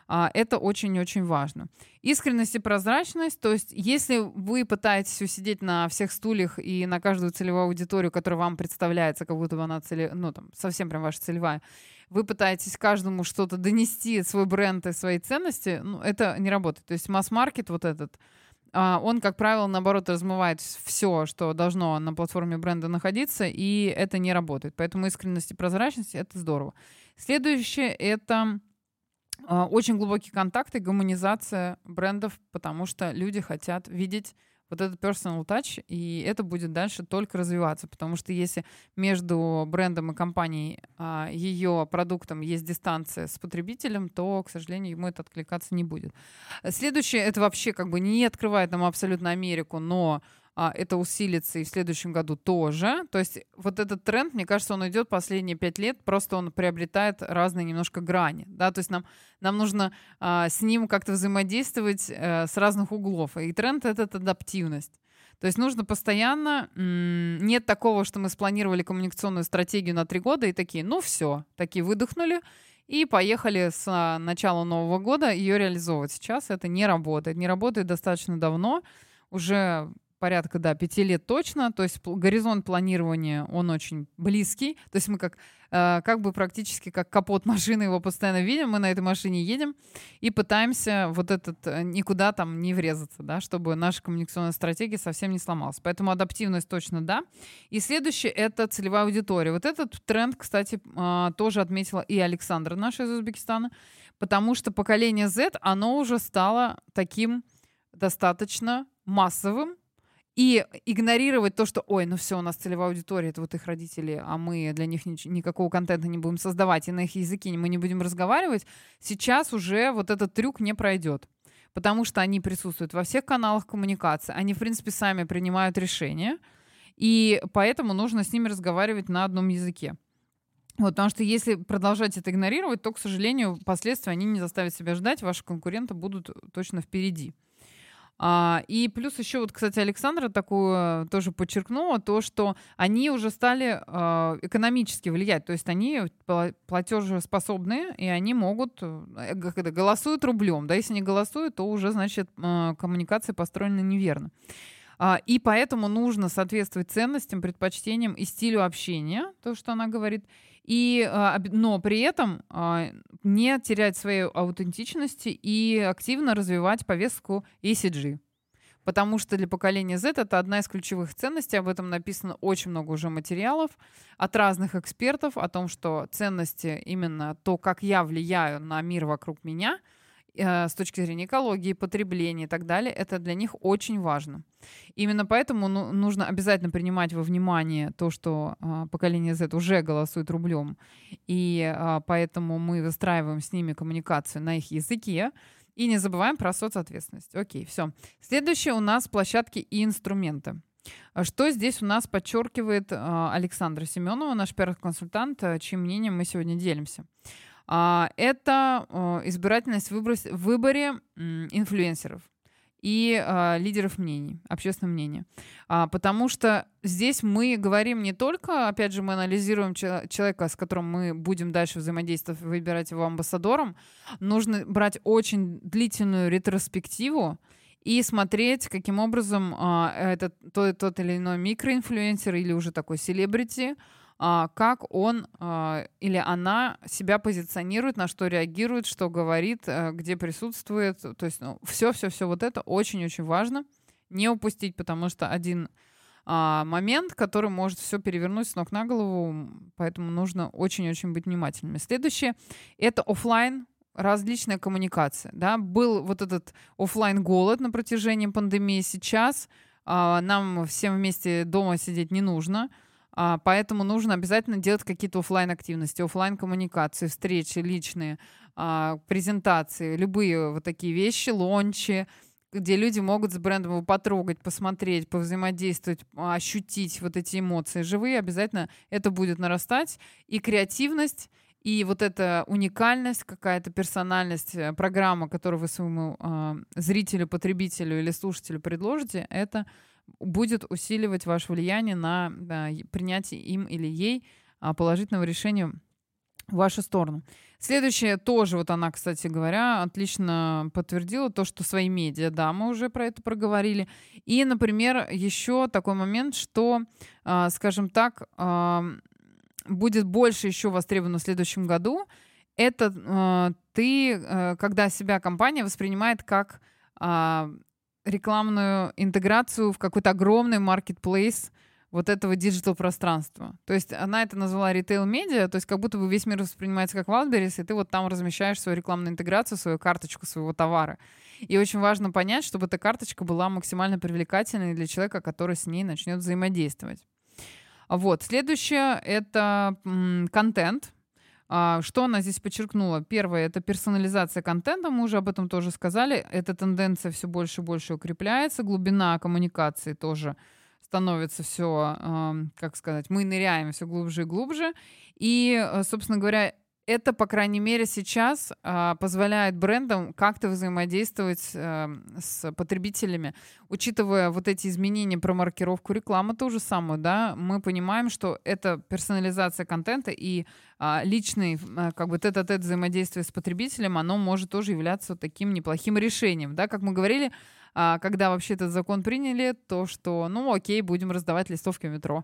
это очень-очень важно. Искренность и прозрачность, то есть если вы пытаетесь усидеть на всех стульях и на каждую целевую аудиторию, которая вам представляется, как будто бы она целе, ну, там, совсем прям ваша целевая, вы пытаетесь каждому что-то донести, свой бренд и свои ценности, ну, это не работает. То есть масс-маркет вот этот, а, он, как правило, наоборот, размывает все, что должно на платформе бренда находиться, и это не работает. Поэтому искренность и прозрачность — это здорово. Следующее — это а, очень глубокие контакты, гуманизация брендов, потому что люди хотят видеть вот этот personal touch, и это будет дальше только развиваться, потому что если между брендом и компанией, а, ее продуктом есть дистанция с потребителем, то, к сожалению, ему это откликаться не будет. Следующее, это вообще как бы не открывает нам абсолютно Америку, но а, это усилится и в следующем году тоже. То есть вот этот тренд, мне кажется, он идет последние пять лет, просто он приобретает разные немножко грани. Да? То есть нам, нам нужно а, с ним как-то взаимодействовать а, с разных углов. И тренд — это адаптивность. То есть нужно постоянно... Нет такого, что мы спланировали коммуникационную стратегию на три года и такие, ну все, такие выдохнули, и поехали с начала Нового года ее реализовывать. Сейчас это не работает. Не работает достаточно давно. Уже порядка, да, пяти лет точно. То есть горизонт планирования, он очень близкий. То есть мы как, э, как бы практически как капот машины его постоянно видим. Мы на этой машине едем и пытаемся вот этот э, никуда там не врезаться, да, чтобы наша коммуникационная стратегия совсем не сломалась. Поэтому адаптивность точно да. И следующее — это целевая аудитория. Вот этот тренд, кстати, э, тоже отметила и Александра наша из Узбекистана, потому что поколение Z, оно уже стало таким достаточно массовым, и игнорировать то, что, ой, ну все, у нас целевая аудитория, это вот их родители, а мы для них ни, никакого контента не будем создавать, и на их языке мы не будем разговаривать, сейчас уже вот этот трюк не пройдет. Потому что они присутствуют во всех каналах коммуникации, они, в принципе, сами принимают решения, и поэтому нужно с ними разговаривать на одном языке. Вот, потому что если продолжать это игнорировать, то, к сожалению, последствия они не заставят себя ждать, ваши конкуренты будут точно впереди. А, и плюс еще вот, кстати, Александра такую тоже подчеркнула, то, что они уже стали а, экономически влиять, то есть они платежеспособные, и они могут, э, когда голосуют рублем, да, если не голосуют, то уже, значит, а, коммуникация построена неверно. А, и поэтому нужно соответствовать ценностям, предпочтениям и стилю общения, то, что она говорит, и, а, но при этом а, не терять своей аутентичности и активно развивать повестку ECG. Потому что для поколения Z это одна из ключевых ценностей. Об этом написано очень много уже материалов от разных экспертов о том, что ценности именно то, как я влияю на мир вокруг меня – с точки зрения экологии, потребления и так далее, это для них очень важно. Именно поэтому ну, нужно обязательно принимать во внимание то, что э, поколение Z уже голосует рублем, и э, поэтому мы выстраиваем с ними коммуникацию на их языке, и не забываем про соцответственность. Окей, все. Следующее у нас площадки и инструменты. Что здесь у нас подчеркивает э, Александра Семенова, наш первый консультант, чьим мнением мы сегодня делимся? А, это а, избирательность в выборе инфлюенсеров и э, лидеров мнений, общественного мнения. А, потому что здесь мы говорим не только, опять же, мы анализируем человека, с которым мы будем дальше взаимодействовать, выбирать его амбассадором. Нужно брать очень длительную ретроспективу и смотреть, каким образом этот тот, тот или иной микроинфлюенсер или уже такой селебрити а, как он а, или она себя позиционирует, на что реагирует, что говорит, а, где присутствует. То есть ну, все-все-все вот это очень-очень важно не упустить, потому что один а, момент, который может все перевернуть с ног на голову, поэтому нужно очень-очень быть внимательными. Следующее — это офлайн различная коммуникация. Да? Был вот этот офлайн голод на протяжении пандемии. Сейчас а, нам всем вместе дома сидеть не нужно — а, поэтому нужно обязательно делать какие-то офлайн активности, офлайн коммуникации, встречи личные, а, презентации, любые вот такие вещи, лончи, где люди могут с брендом его потрогать, посмотреть, повзаимодействовать, ощутить вот эти эмоции живые, обязательно это будет нарастать. И креативность, и вот эта уникальность, какая-то персональность, э, программа, которую вы своему э, зрителю, потребителю или слушателю предложите, это будет усиливать ваше влияние на да, принятие им или ей а, положительного решения в вашу сторону. Следующее тоже, вот она, кстати говоря, отлично подтвердила то, что свои медиа, да, мы уже про это проговорили. И, например, еще такой момент, что, а, скажем так, будет больше еще востребовано в следующем году, это ты, э, когда себя компания воспринимает как рекламную интеграцию в какой-то огромный маркетплейс вот этого digital пространства. То есть она это назвала retail media, то есть как будто бы весь мир воспринимается как Wildberries, и ты вот там размещаешь свою рекламную интеграцию, свою карточку своего товара. И очень важно понять, чтобы эта карточка была максимально привлекательной для человека, который с ней начнет взаимодействовать. Вот. Следующее — это м, контент. А, что она здесь подчеркнула? Первое — это персонализация контента. Мы уже об этом тоже сказали. Эта тенденция все больше и больше укрепляется. Глубина коммуникации тоже становится все, как сказать, мы ныряем все глубже и глубже. И, э, собственно говоря, это, по крайней мере, сейчас а, позволяет брендам как-то взаимодействовать а, с потребителями. Учитывая вот эти изменения про маркировку рекламы, то же самое, да, мы понимаем, что это персонализация контента и а, личный, а, как бы, тет-а-тет взаимодействие с потребителем, оно может тоже являться таким неплохим решением, да, как мы говорили, а, когда вообще этот закон приняли, то что, ну, окей, будем раздавать листовки в метро.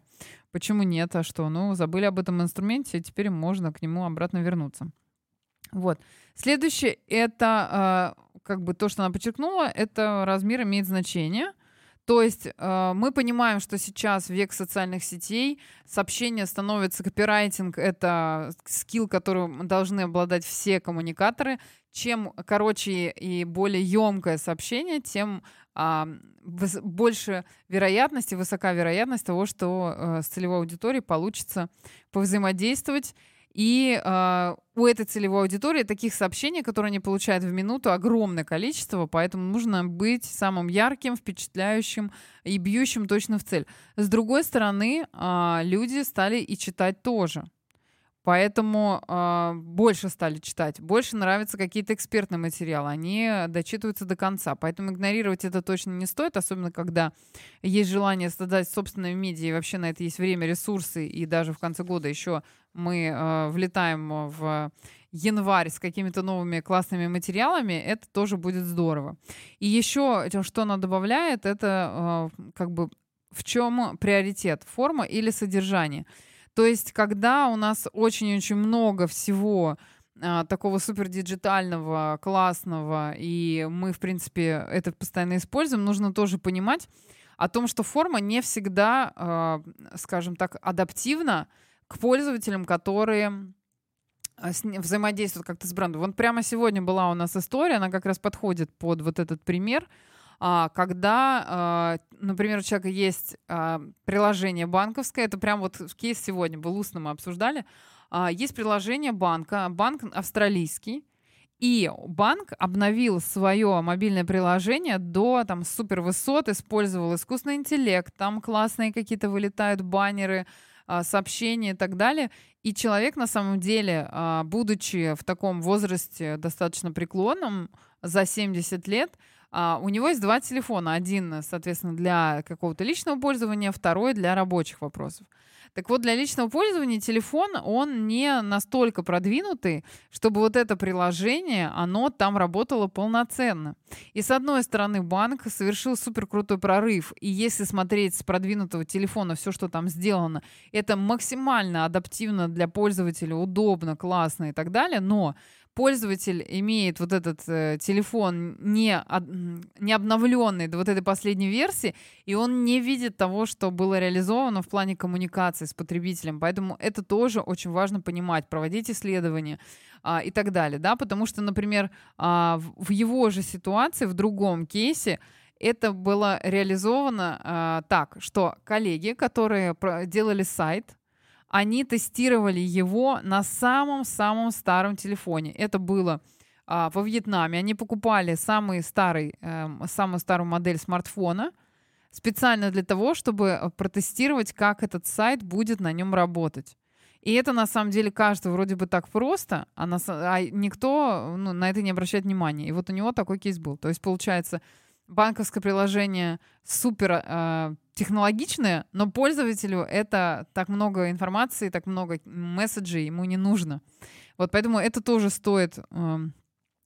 Почему нет? А что? Ну, забыли об этом инструменте, теперь можно к нему обратно вернуться. Вот. Следующее — это, э, как бы то, что она подчеркнула, это размер имеет значение. То есть э, мы понимаем, что сейчас век социальных сетей, сообщение становится копирайтинг, это скилл, которым должны обладать все коммуникаторы. Чем короче и более емкое сообщение, тем а, больше вероятности, высока вероятность того, что э, с целевой аудиторией получится повзаимодействовать и э, у этой целевой аудитории таких сообщений, которые они получают в минуту, огромное количество, поэтому нужно быть самым ярким, впечатляющим и бьющим точно в цель. С другой стороны, э, люди стали и читать тоже. Поэтому э, больше стали читать, больше нравятся какие-то экспертные материалы, они дочитываются до конца. Поэтому игнорировать это точно не стоит, особенно когда есть желание создать собственные медиа, и вообще на это есть время, ресурсы, и даже в конце года еще мы э, влетаем в январь с какими-то новыми классными материалами, это тоже будет здорово. И еще, что она добавляет, это э, как бы в чем приоритет, форма или содержание. То есть, когда у нас очень-очень много всего а, такого супер диджитального, классного, и мы, в принципе, это постоянно используем, нужно тоже понимать о том, что форма не всегда, а, скажем так, адаптивна к пользователям, которые а, взаимодействуют как-то с брендом. Вот прямо сегодня была у нас история, она как раз подходит под вот этот пример — а, когда, а, например, у человека есть а, приложение банковское, это прям вот кейс сегодня был устно мы обсуждали, есть приложение банка, банк австралийский, и банк обновил свое мобильное приложение до там супер высот, использовал искусственный интеллект, там классные какие-то вылетают баннеры, сообщения и так далее. И человек на самом деле, будучи в таком возрасте достаточно преклонном, за 70 лет, а, у него есть два телефона. Один, соответственно, для какого-то личного пользования, второй для рабочих вопросов. Так вот, для личного пользования телефон, он не настолько продвинутый, чтобы вот это приложение, оно там работало полноценно. И с одной стороны, банк совершил супер крутой прорыв. И если смотреть с продвинутого телефона все, что там сделано, это максимально адаптивно для пользователя, удобно, классно и так далее. Но пользователь имеет вот этот э, телефон не, не обновленный до вот этой последней версии, и он не видит того, что было реализовано в плане коммуникации с потребителем. Поэтому это тоже очень важно понимать, проводить исследования а, и так далее. Да? Потому что, например, а, в, в его же ситуации, в другом кейсе, это было реализовано а, так, что коллеги, которые делали сайт, они тестировали его на самом-самом старом телефоне. Это было а, во Вьетнаме. Они покупали самый старый, э, самую старую модель смартфона специально для того, чтобы э, протестировать, как этот сайт будет на нем работать. И это на самом деле кажется вроде бы так просто, а, на, а никто ну, на это не обращает внимания. И вот у него такой кейс был. То есть, получается, банковское приложение супер э, технологичное, но пользователю это так много информации, так много месседжей ему не нужно. Вот поэтому это тоже стоит э,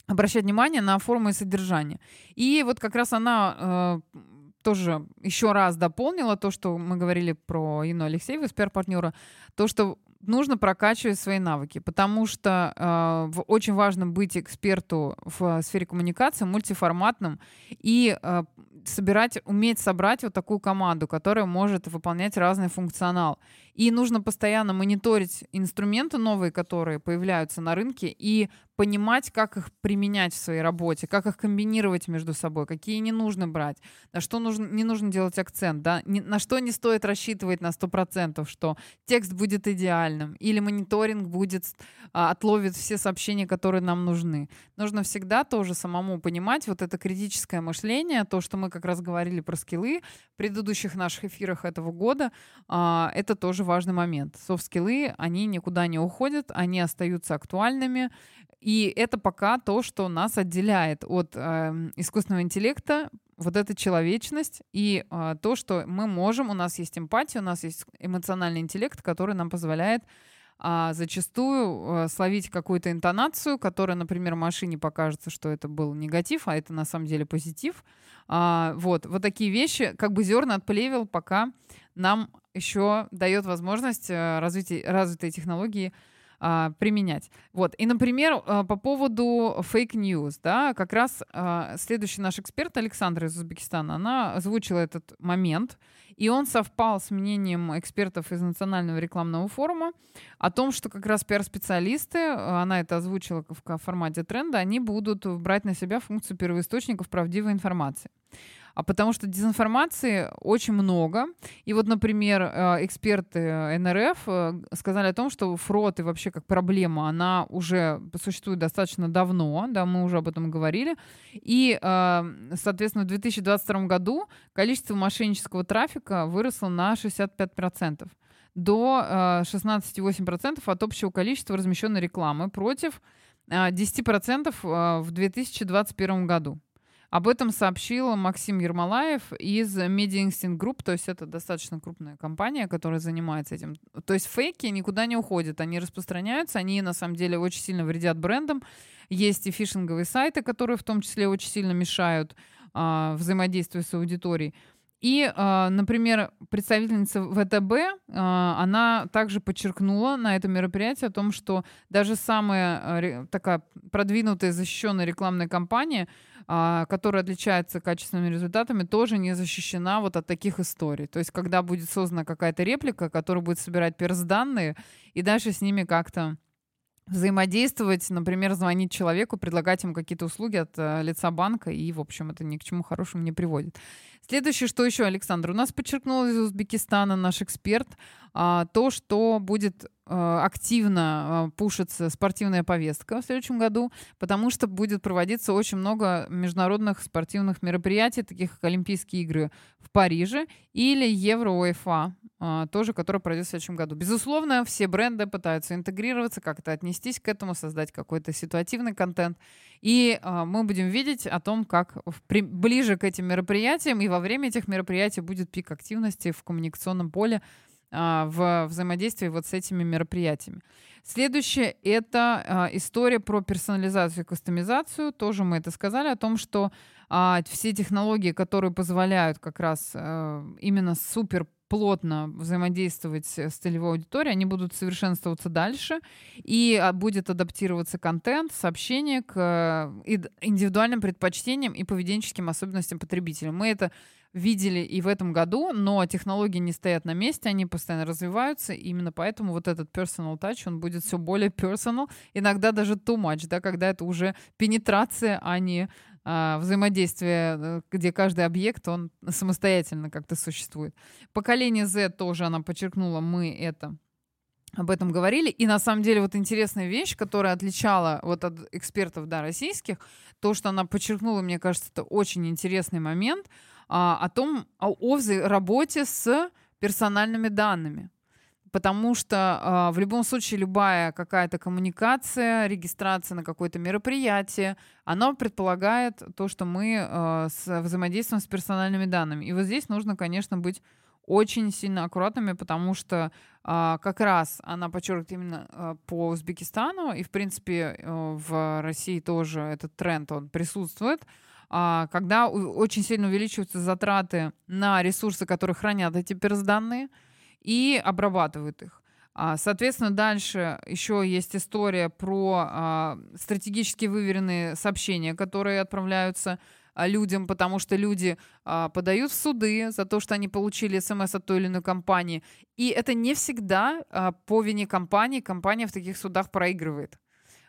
обращать внимание на форму и содержание. И вот как раз она э, тоже еще раз дополнила то, что мы говорили про Ину Алексееву, спер-партнера, то, что нужно прокачивать свои навыки, потому что э, очень важно быть эксперту в сфере коммуникации, мультиформатным и э, собирать, уметь собрать вот такую команду, которая может выполнять разный функционал. И нужно постоянно мониторить инструменты новые, которые появляются на рынке, и понимать, как их применять в своей работе, как их комбинировать между собой, какие не нужно брать, на что нужно, не нужно делать акцент, да, на что не стоит рассчитывать на 100%, что текст будет идеальным, или мониторинг будет, а, отловит все сообщения, которые нам нужны. Нужно всегда тоже самому понимать вот это критическое мышление, то, что мы как раз говорили про скиллы в предыдущих наших эфирах этого года, а, это тоже важный момент. Софт-скиллы, они никуда не уходят, они остаются актуальными. И это пока то, что нас отделяет от э, искусственного интеллекта, вот эта человечность и э, то, что мы можем, у нас есть эмпатия, у нас есть эмоциональный интеллект, который нам позволяет а зачастую э, словить какую-то интонацию, которая, например, машине покажется, что это был негатив, а это на самом деле позитив. А, вот, вот такие вещи, как бы зерна от плевел, пока нам еще дает возможность э, развития, развитой технологии а, применять. Вот. И, например, а, по поводу fake news, да, как раз а, следующий наш эксперт Александр из Узбекистана, она озвучила этот момент, и он совпал с мнением экспертов из Национального рекламного форума о том, что как раз пиар-специалисты, она это озвучила в формате тренда, они будут брать на себя функцию первоисточников правдивой информации а потому что дезинформации очень много. И вот, например, э, эксперты НРФ э, сказали о том, что фрод и вообще как проблема, она уже существует достаточно давно, да, мы уже об этом говорили. И, э, соответственно, в 2022 году количество мошеннического трафика выросло на 65% до 16,8% от общего количества размещенной рекламы против 10% в 2021 году. Об этом сообщил Максим Ермолаев из Media Instinct Group, то есть это достаточно крупная компания, которая занимается этим. То есть фейки никуда не уходят, они распространяются, они на самом деле очень сильно вредят брендам. Есть и фишинговые сайты, которые в том числе очень сильно мешают а, взаимодействию с аудиторией. И, а, например, представительница ВТБ, а, она также подчеркнула на этом мероприятии о том, что даже самая а, такая продвинутая защищенная рекламная кампания, которая отличается качественными результатами, тоже не защищена вот от таких историй. То есть, когда будет создана какая-то реплика, которая будет собирать перс-данные, и дальше с ними как-то взаимодействовать, например, звонить человеку, предлагать ему какие-то услуги от лица банка, и, в общем, это ни к чему хорошему не приводит. Следующее, что еще, Александр, у нас подчеркнул из Узбекистана наш эксперт, а, то, что будет а, активно а, пушится спортивная повестка в следующем году, потому что будет проводиться очень много международных спортивных мероприятий, таких как Олимпийские игры в Париже или Евро УЕФА, тоже, который пройдет в следующем году. Безусловно, все бренды пытаются интегрироваться, как-то отнестись к этому, создать какой-то ситуативный контент. И э, мы будем видеть о том, как в, при, ближе к этим мероприятиям и во время этих мероприятий будет пик активности в коммуникационном поле э, в взаимодействии вот с этими мероприятиями. Следующее — это э, история про персонализацию и кастомизацию. Тоже мы это сказали о том, что э, все технологии, которые позволяют как раз э, именно супер плотно взаимодействовать с целевой аудиторией, они будут совершенствоваться дальше, и а, будет адаптироваться контент, сообщение к индивидуальным предпочтениям и поведенческим особенностям потребителя. Мы это видели и в этом году, но технологии не стоят на месте, они постоянно развиваются, и именно поэтому вот этот personal touch, он будет все более personal, иногда даже too much, да, когда это уже пенетрация, а не взаимодействие, э, где каждый объект, он самостоятельно как-то существует. Поколение Z тоже она подчеркнула, мы это об этом говорили. И на самом деле вот интересная вещь, которая отличала вот от экспертов, да, российских, то, что она подчеркнула, мне кажется, это очень интересный момент а, о том, о, о работе с персональными данными. Потому что э, в любом случае любая какая-то коммуникация, регистрация на какое-то мероприятие, она предполагает то, что мы э, с, взаимодействуем с персональными данными. И вот здесь нужно, конечно, быть очень сильно аккуратными, потому что а, как раз она подчеркивает именно а, по Узбекистану, и, в принципе, а, в России тоже этот тренд, он присутствует, когда очень сильно увеличиваются затраты на ресурсы, которые хранят эти персданные, и обрабатывают их. А, соответственно, дальше еще есть история про а, стратегически выверенные сообщения, которые отправляются а, людям, потому что люди подают в суды за то, что они получили смс от той или иной компании. И это не всегда по вине компании. Компания в таких судах проигрывает.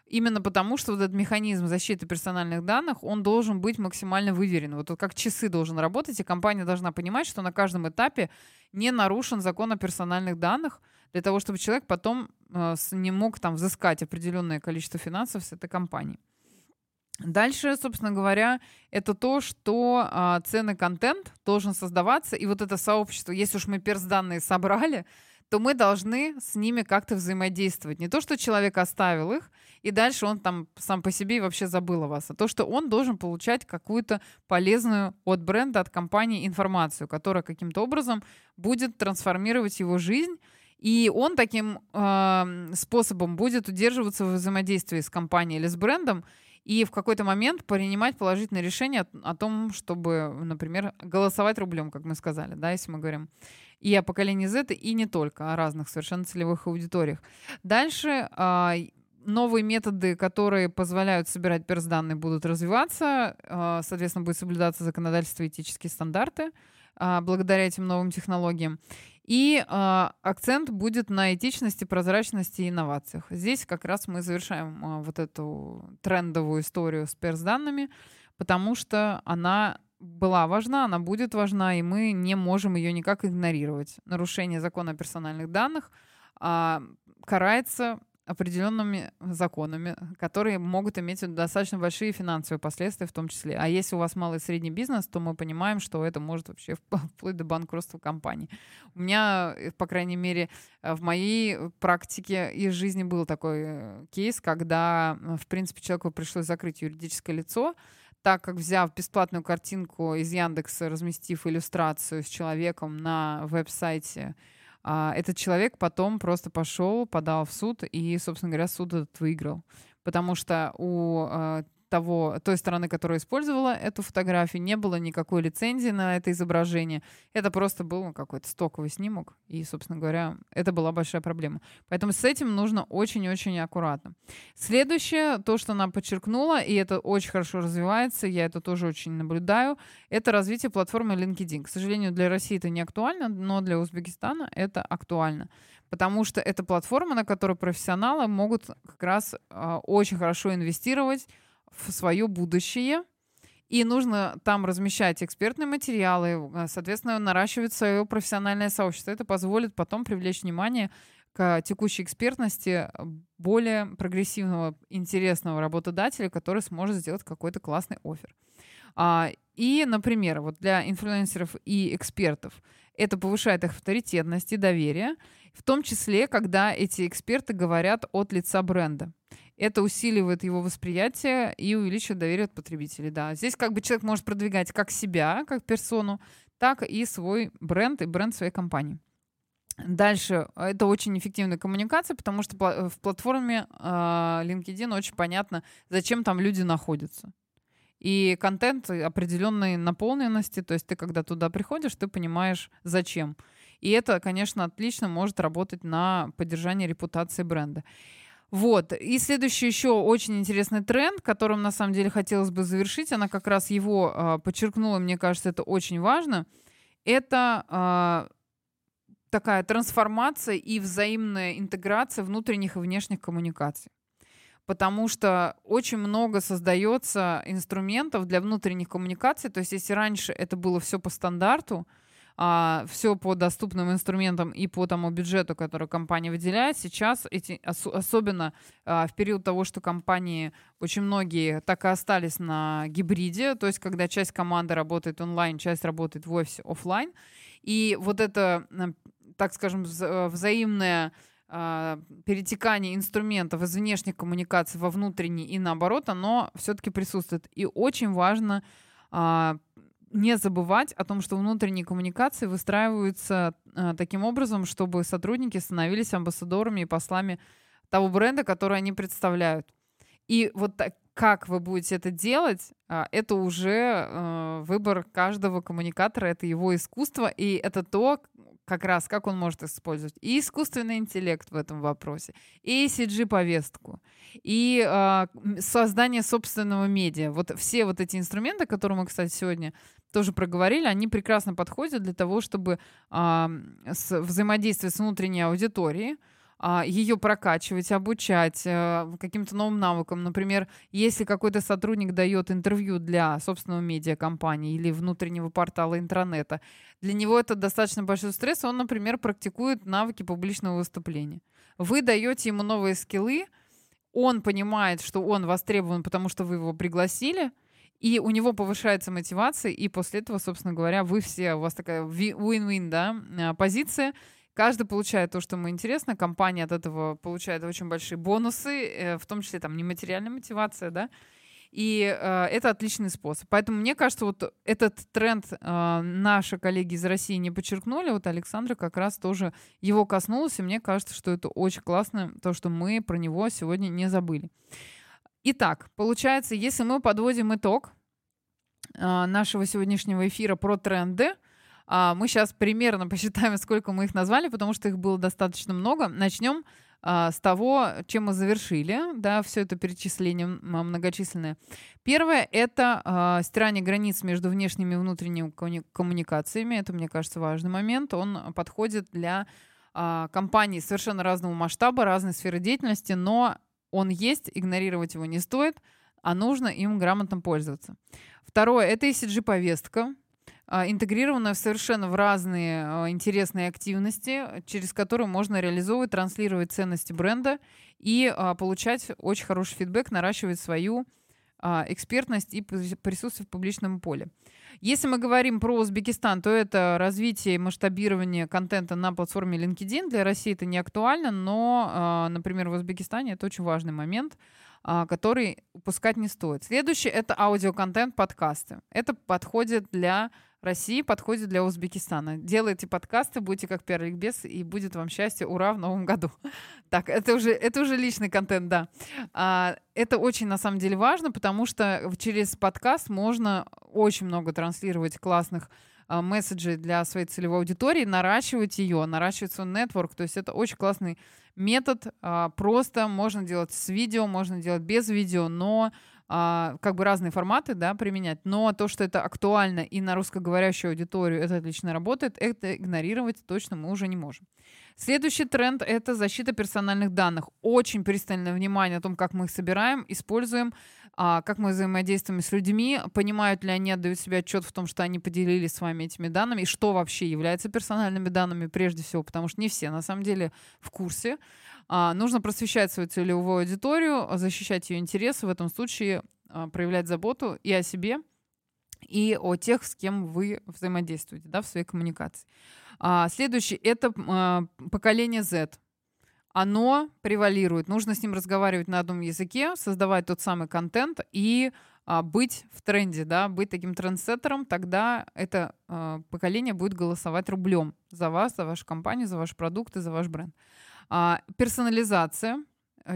Именно потому, что вот этот механизм защиты персональных данных, он должен быть максимально выверен. Вот как часы должен работать, и компания должна понимать, что на каждом этапе не нарушен закон о персональных данных, для того, чтобы человек потом э, не мог там взыскать определенное количество финансов с этой компании. Дальше, собственно говоря, это то, что а, ценный контент должен создаваться, и вот это сообщество, если уж мы перс-данные собрали, то мы должны с ними как-то взаимодействовать. Не то, что человек оставил их, и дальше он там сам по себе вообще забыл о вас, а то, что он должен получать какую-то полезную от бренда, от компании информацию, которая каким-то образом будет трансформировать его жизнь, и он таким э, способом будет удерживаться в взаимодействии с компанией или с брендом, и в какой-то момент принимать положительное решение о, том, чтобы, например, голосовать рублем, как мы сказали, да, если мы говорим и о поколении Z, и не только, о разных совершенно целевых аудиториях. Дальше а, новые методы, которые позволяют собирать перс-данные, будут развиваться. А, соответственно, будет соблюдаться законодательство и этические стандарты а, благодаря этим новым технологиям. И э, акцент будет на этичности, прозрачности и инновациях. Здесь как раз мы завершаем э, вот эту трендовую историю с перс-данными, потому что она была важна, она будет важна, и мы не можем ее никак игнорировать. Нарушение закона о персональных данных э, карается определенными законами, которые могут иметь достаточно большие финансовые последствия в том числе. А если у вас малый и средний бизнес, то мы понимаем, что это может вообще вплоть до банкротства компании. У меня, э, по крайней мере, э, в моей практике и жизни был такой э, кейс, когда, в принципе, человеку пришлось закрыть юридическое лицо, так как взяв бесплатную картинку из Яндекса, разместив иллюстрацию с человеком на веб-сайте а, этот человек потом просто пошел, подал в суд и, собственно говоря, суд этот выиграл. Потому что у а, того, той стороны, которая использовала эту фотографию, не было никакой лицензии на это изображение. Это просто был какой-то стоковый снимок. И, собственно говоря, это была большая проблема. Поэтому с этим нужно очень-очень аккуратно. Следующее, то, что она подчеркнула, и это очень хорошо развивается, я это тоже очень наблюдаю, это развитие платформы LinkedIn. К сожалению, для России это не актуально, но для Узбекистана это актуально потому что это платформа, на которой профессионалы могут как раз э, очень хорошо инвестировать в свое будущее, и нужно там размещать экспертные материалы, э, соответственно, наращивать свое профессиональное сообщество. Это позволит потом привлечь внимание к текущей экспертности более прогрессивного, интересного работодателя, который сможет сделать какой-то классный офер. А, и, например, вот для инфлюенсеров и экспертов это повышает их авторитетность и доверие, в том числе, когда эти эксперты говорят от лица бренда это усиливает его восприятие и увеличивает доверие от потребителей. Да. Здесь как бы человек может продвигать как себя, как персону, так и свой бренд и бренд своей компании. Дальше, это очень эффективная коммуникация, потому что в платформе э, LinkedIn очень понятно, зачем там люди находятся. И контент определенной наполненности, то есть ты когда туда приходишь, ты понимаешь, зачем. И это, конечно, отлично может работать на поддержание репутации бренда. Вот. И следующий еще очень интересный тренд, которым на самом деле хотелось бы завершить, она как раз его э, подчеркнула, мне кажется, это очень важно. Это э, такая трансформация и взаимная интеграция внутренних и внешних коммуникаций. Потому что очень много создается инструментов для внутренних коммуникаций. То есть, если раньше это было все по стандарту, а, все по доступным инструментам и по тому бюджету, который компания выделяет. Сейчас эти, ос, особенно а, в период того, что компании очень многие так и остались на гибриде, то есть когда часть команды работает онлайн, часть работает в офисе офлайн. И вот это так скажем, вза- взаимное а, перетекание инструментов из внешних коммуникаций во внутренние и наоборот, оно все-таки присутствует. И очень важно а, не забывать о том, что внутренние коммуникации выстраиваются а, таким образом, чтобы сотрудники становились амбассадорами и послами того бренда, который они представляют. И вот так, как вы будете это делать, а, это уже э, выбор каждого коммуникатора, это его искусство, и это то, как раз, как он может использовать и искусственный интеллект в этом вопросе, и CG-повестку, и э, создание собственного медиа. Вот все вот эти инструменты, которые мы, кстати, сегодня тоже проговорили, они прекрасно подходят для того, чтобы э, с, взаимодействовать с внутренней аудиторией, а, ее прокачивать, обучать э, каким-то новым навыкам. Например, если какой-то сотрудник дает интервью для собственного медиакомпании или внутреннего портала интернета, для него это достаточно большой стресс, он, например, практикует навыки публичного выступления. Вы даете ему новые скиллы, он понимает, что он востребован, потому что вы его пригласили, и у него повышается мотивация, и после этого, собственно говоря, вы все, у вас такая win-win, да, э, позиция, Каждый получает то, что ему интересно, компания от этого получает очень большие бонусы, э, в том числе там нематериальная мотивация, да, и э, это отличный способ. Поэтому мне кажется, вот этот тренд э, наши коллеги из России не подчеркнули, вот Александра как раз тоже его коснулась, и мне кажется, что это очень классно, то, что мы про него сегодня не забыли. Итак, получается, если мы подводим итог э, нашего сегодняшнего эфира про тренды, а, мы сейчас примерно посчитаем, сколько мы их назвали, потому что их было достаточно много. Начнем а, с того, чем мы завершили, да, все это перечисление многочисленное. Первое — это э, стирание границ между внешними и внутренними коммуникациями. Это, мне кажется, важный момент. Он подходит для э, компаний совершенно разного масштаба, разной сферы деятельности, но он есть, игнорировать его не стоит, а нужно им грамотно пользоваться. Второе — это ECG-повестка. А, интегрирована совершенно в разные а, интересные активности, через которые можно реализовывать, транслировать ценности бренда и а, получать очень хороший фидбэк, наращивать свою экспертность и присутствие в публичном поле. Если мы говорим про Узбекистан, то это развитие и масштабирование контента на платформе LinkedIn. Для России это не актуально, но, например, в Узбекистане это очень важный момент, который упускать не стоит. Следующее — это аудиоконтент, подкасты. Это подходит для России подходит для Узбекистана. Делайте подкасты, будете как первый ликбез, и будет вам счастье, ура, в новом году. Так, это уже, это уже личный контент, да. А, это очень, на самом деле, важно, потому что через подкаст можно очень много транслировать классных а, месседжей для своей целевой аудитории, наращивать ее, наращивать свой нетворк. То есть это очень классный метод. А, просто можно делать с видео, можно делать без видео, но а, как бы разные форматы, да, применять. Но то, что это актуально и на русскоговорящую аудиторию это отлично работает, это игнорировать точно мы уже не можем. Следующий тренд — это защита персональных данных. Очень пристальное внимание о том, как мы их собираем, используем, а, как мы взаимодействуем с людьми, понимают ли они, отдают себе отчет в том, что они поделились с вами этими данными, и что вообще является персональными данными прежде всего, потому что не все на самом деле в курсе. А, нужно просвещать свою целевую аудиторию, защищать ее интересы, в этом случае а, проявлять заботу и о себе, и о тех, с кем вы взаимодействуете да, в своей коммуникации. А, следующий — это а, поколение Z. Оно превалирует. Нужно с ним разговаривать на одном языке, создавать тот самый контент и а, быть в тренде, да, быть таким трендсеттером, тогда это а, поколение будет голосовать рублем за вас, за вашу компанию, за ваши продукты, за ваш бренд. А, персонализация.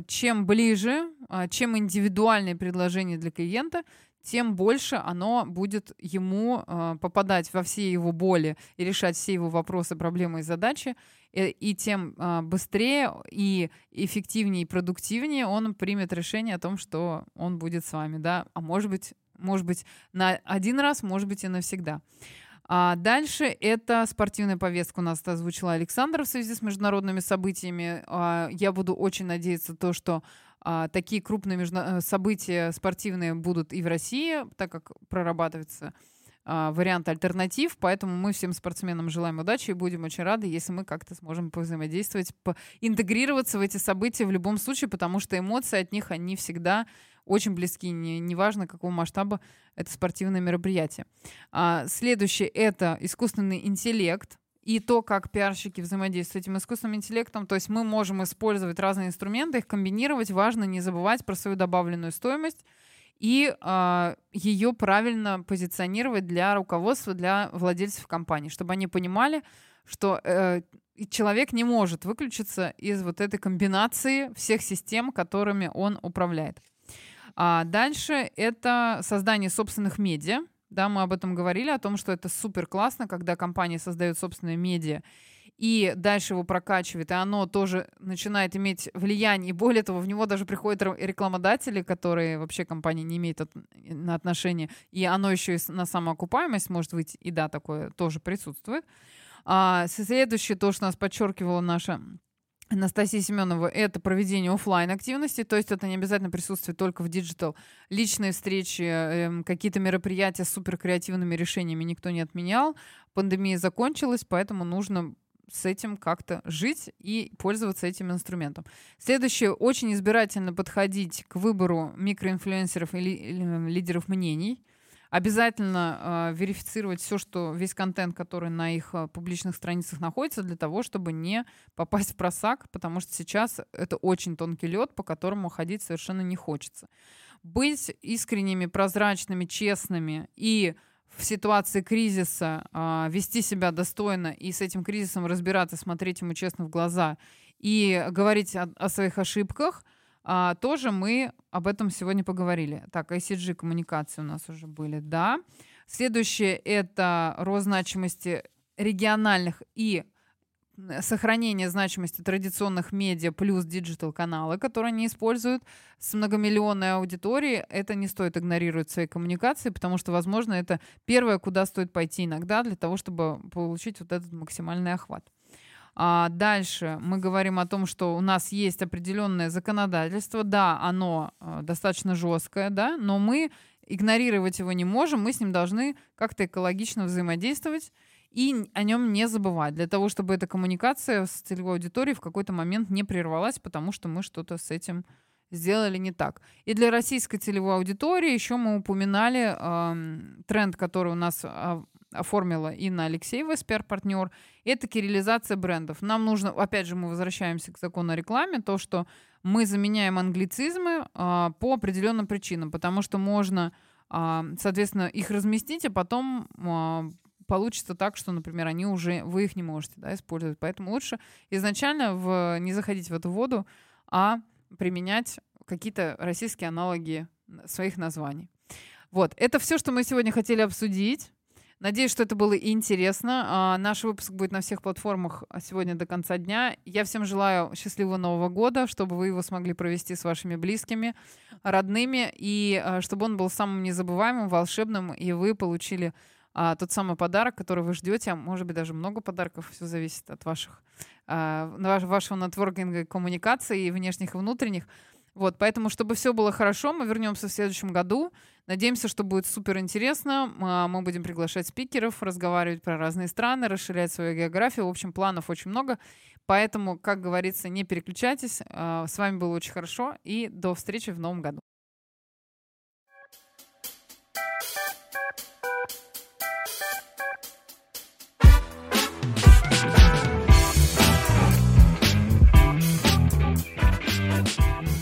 Чем ближе, а, чем индивидуальное предложение для клиента, тем больше оно будет ему э, попадать во все его боли и решать все его вопросы, проблемы и задачи, и, и тем э, быстрее и эффективнее и продуктивнее он примет решение о том, что он будет с вами, да, а может быть, может быть на один раз, может быть и навсегда. А дальше это спортивная повестка у нас озвучила Александр в связи с международными событиями. А, я буду очень надеяться то, что а, такие крупные между... Э, события спортивные будут и в России, так как прорабатывается а, вариант альтернатив, поэтому мы всем спортсменам желаем удачи и будем очень рады, если мы как-то сможем повзаимодействовать, интегрироваться в эти события в любом случае, потому что эмоции от них, они всегда очень близки, не, неважно какого масштаба это спортивное мероприятие. А, следующее — это искусственный интеллект и то, как пиарщики взаимодействуют с этим искусственным интеллектом. То есть мы можем использовать разные инструменты, их комбинировать. Важно не забывать про свою добавленную стоимость и э, ее правильно позиционировать для руководства, для владельцев компании, чтобы они понимали, что э, человек не может выключиться из вот этой комбинации всех систем, которыми он управляет. А дальше это создание собственных медиа. Да, мы об этом говорили, о том, что это супер классно, когда компания создает собственное медиа и дальше его прокачивает, и оно тоже начинает иметь влияние, и более того, в него даже приходят рекламодатели, которые вообще компания не имеет от, на отношения, и оно еще и на самоокупаемость может выйти, и да, такое тоже присутствует. А, следующее, то, что нас подчеркивала наша Анастасия Семенова, это проведение офлайн активности, то есть это не обязательно присутствие только в digital. Личные встречи, э, какие-то мероприятия с суперкреативными решениями никто не отменял. Пандемия закончилась, поэтому нужно с этим как-то жить и пользоваться этим инструментом. Следующее, очень избирательно подходить к выбору микроинфлюенсеров или лидеров мнений обязательно э, верифицировать все, что весь контент, который на их э, публичных страницах находится, для того, чтобы не попасть в просак, потому что сейчас это очень тонкий лед, по которому ходить совершенно не хочется. Быть искренними, прозрачными, честными и в ситуации кризиса э, вести себя достойно и с этим кризисом разбираться, смотреть ему честно в глаза и говорить о, о своих ошибках – а, тоже мы об этом сегодня поговорили. Так, ESG коммуникации у нас уже были, да. Следующее — это рост значимости региональных и сохранение значимости традиционных медиа плюс digital -каналы, которые они используют с многомиллионной аудиторией. Это не стоит игнорировать в своей коммуникации, потому что, возможно, это первое, куда стоит пойти иногда для того, чтобы получить вот этот максимальный охват. А дальше мы говорим о том, что у нас есть определенное законодательство. Да, оно э, достаточно жесткое, да, но мы игнорировать его не можем. Мы с ним должны как-то экологично взаимодействовать и о нем не забывать, для того, чтобы эта коммуникация с целевой аудиторией в какой-то момент не прервалась, потому что мы что-то с этим сделали не так. И для российской целевой аудитории еще мы упоминали э, тренд, который у нас э, оформила Инна Алексеева, спер-партнер, это кириллизация брендов. Нам нужно, опять же, мы возвращаемся к закону о рекламе, то, что мы заменяем англицизмы э, по определенным причинам, потому что можно, э, соответственно, их разместить, а потом э, получится так, что, например, они уже, вы их не можете да, использовать. Поэтому лучше изначально в, не заходить в эту воду, а применять какие-то российские аналоги своих названий. Вот, это все, что мы сегодня хотели обсудить. Надеюсь, что это было интересно. А, наш выпуск будет на всех платформах сегодня до конца дня. Я всем желаю счастливого Нового года, чтобы вы его смогли провести с вашими близкими, родными, и а, чтобы он был самым незабываемым, волшебным, и вы получили а, тот самый подарок, который вы ждете, а может быть даже много подарков, все зависит от ваших, вашего нетворкинга, коммуникации и внешних и внутренних. Вот, поэтому, чтобы все было хорошо, мы вернемся в следующем году. Надеемся, что будет супер интересно. Мы будем приглашать спикеров, разговаривать про разные страны, расширять свою географию. В общем, планов очень много. Поэтому, как говорится, не переключайтесь. А, с вами было очень хорошо и до встречи в новом году.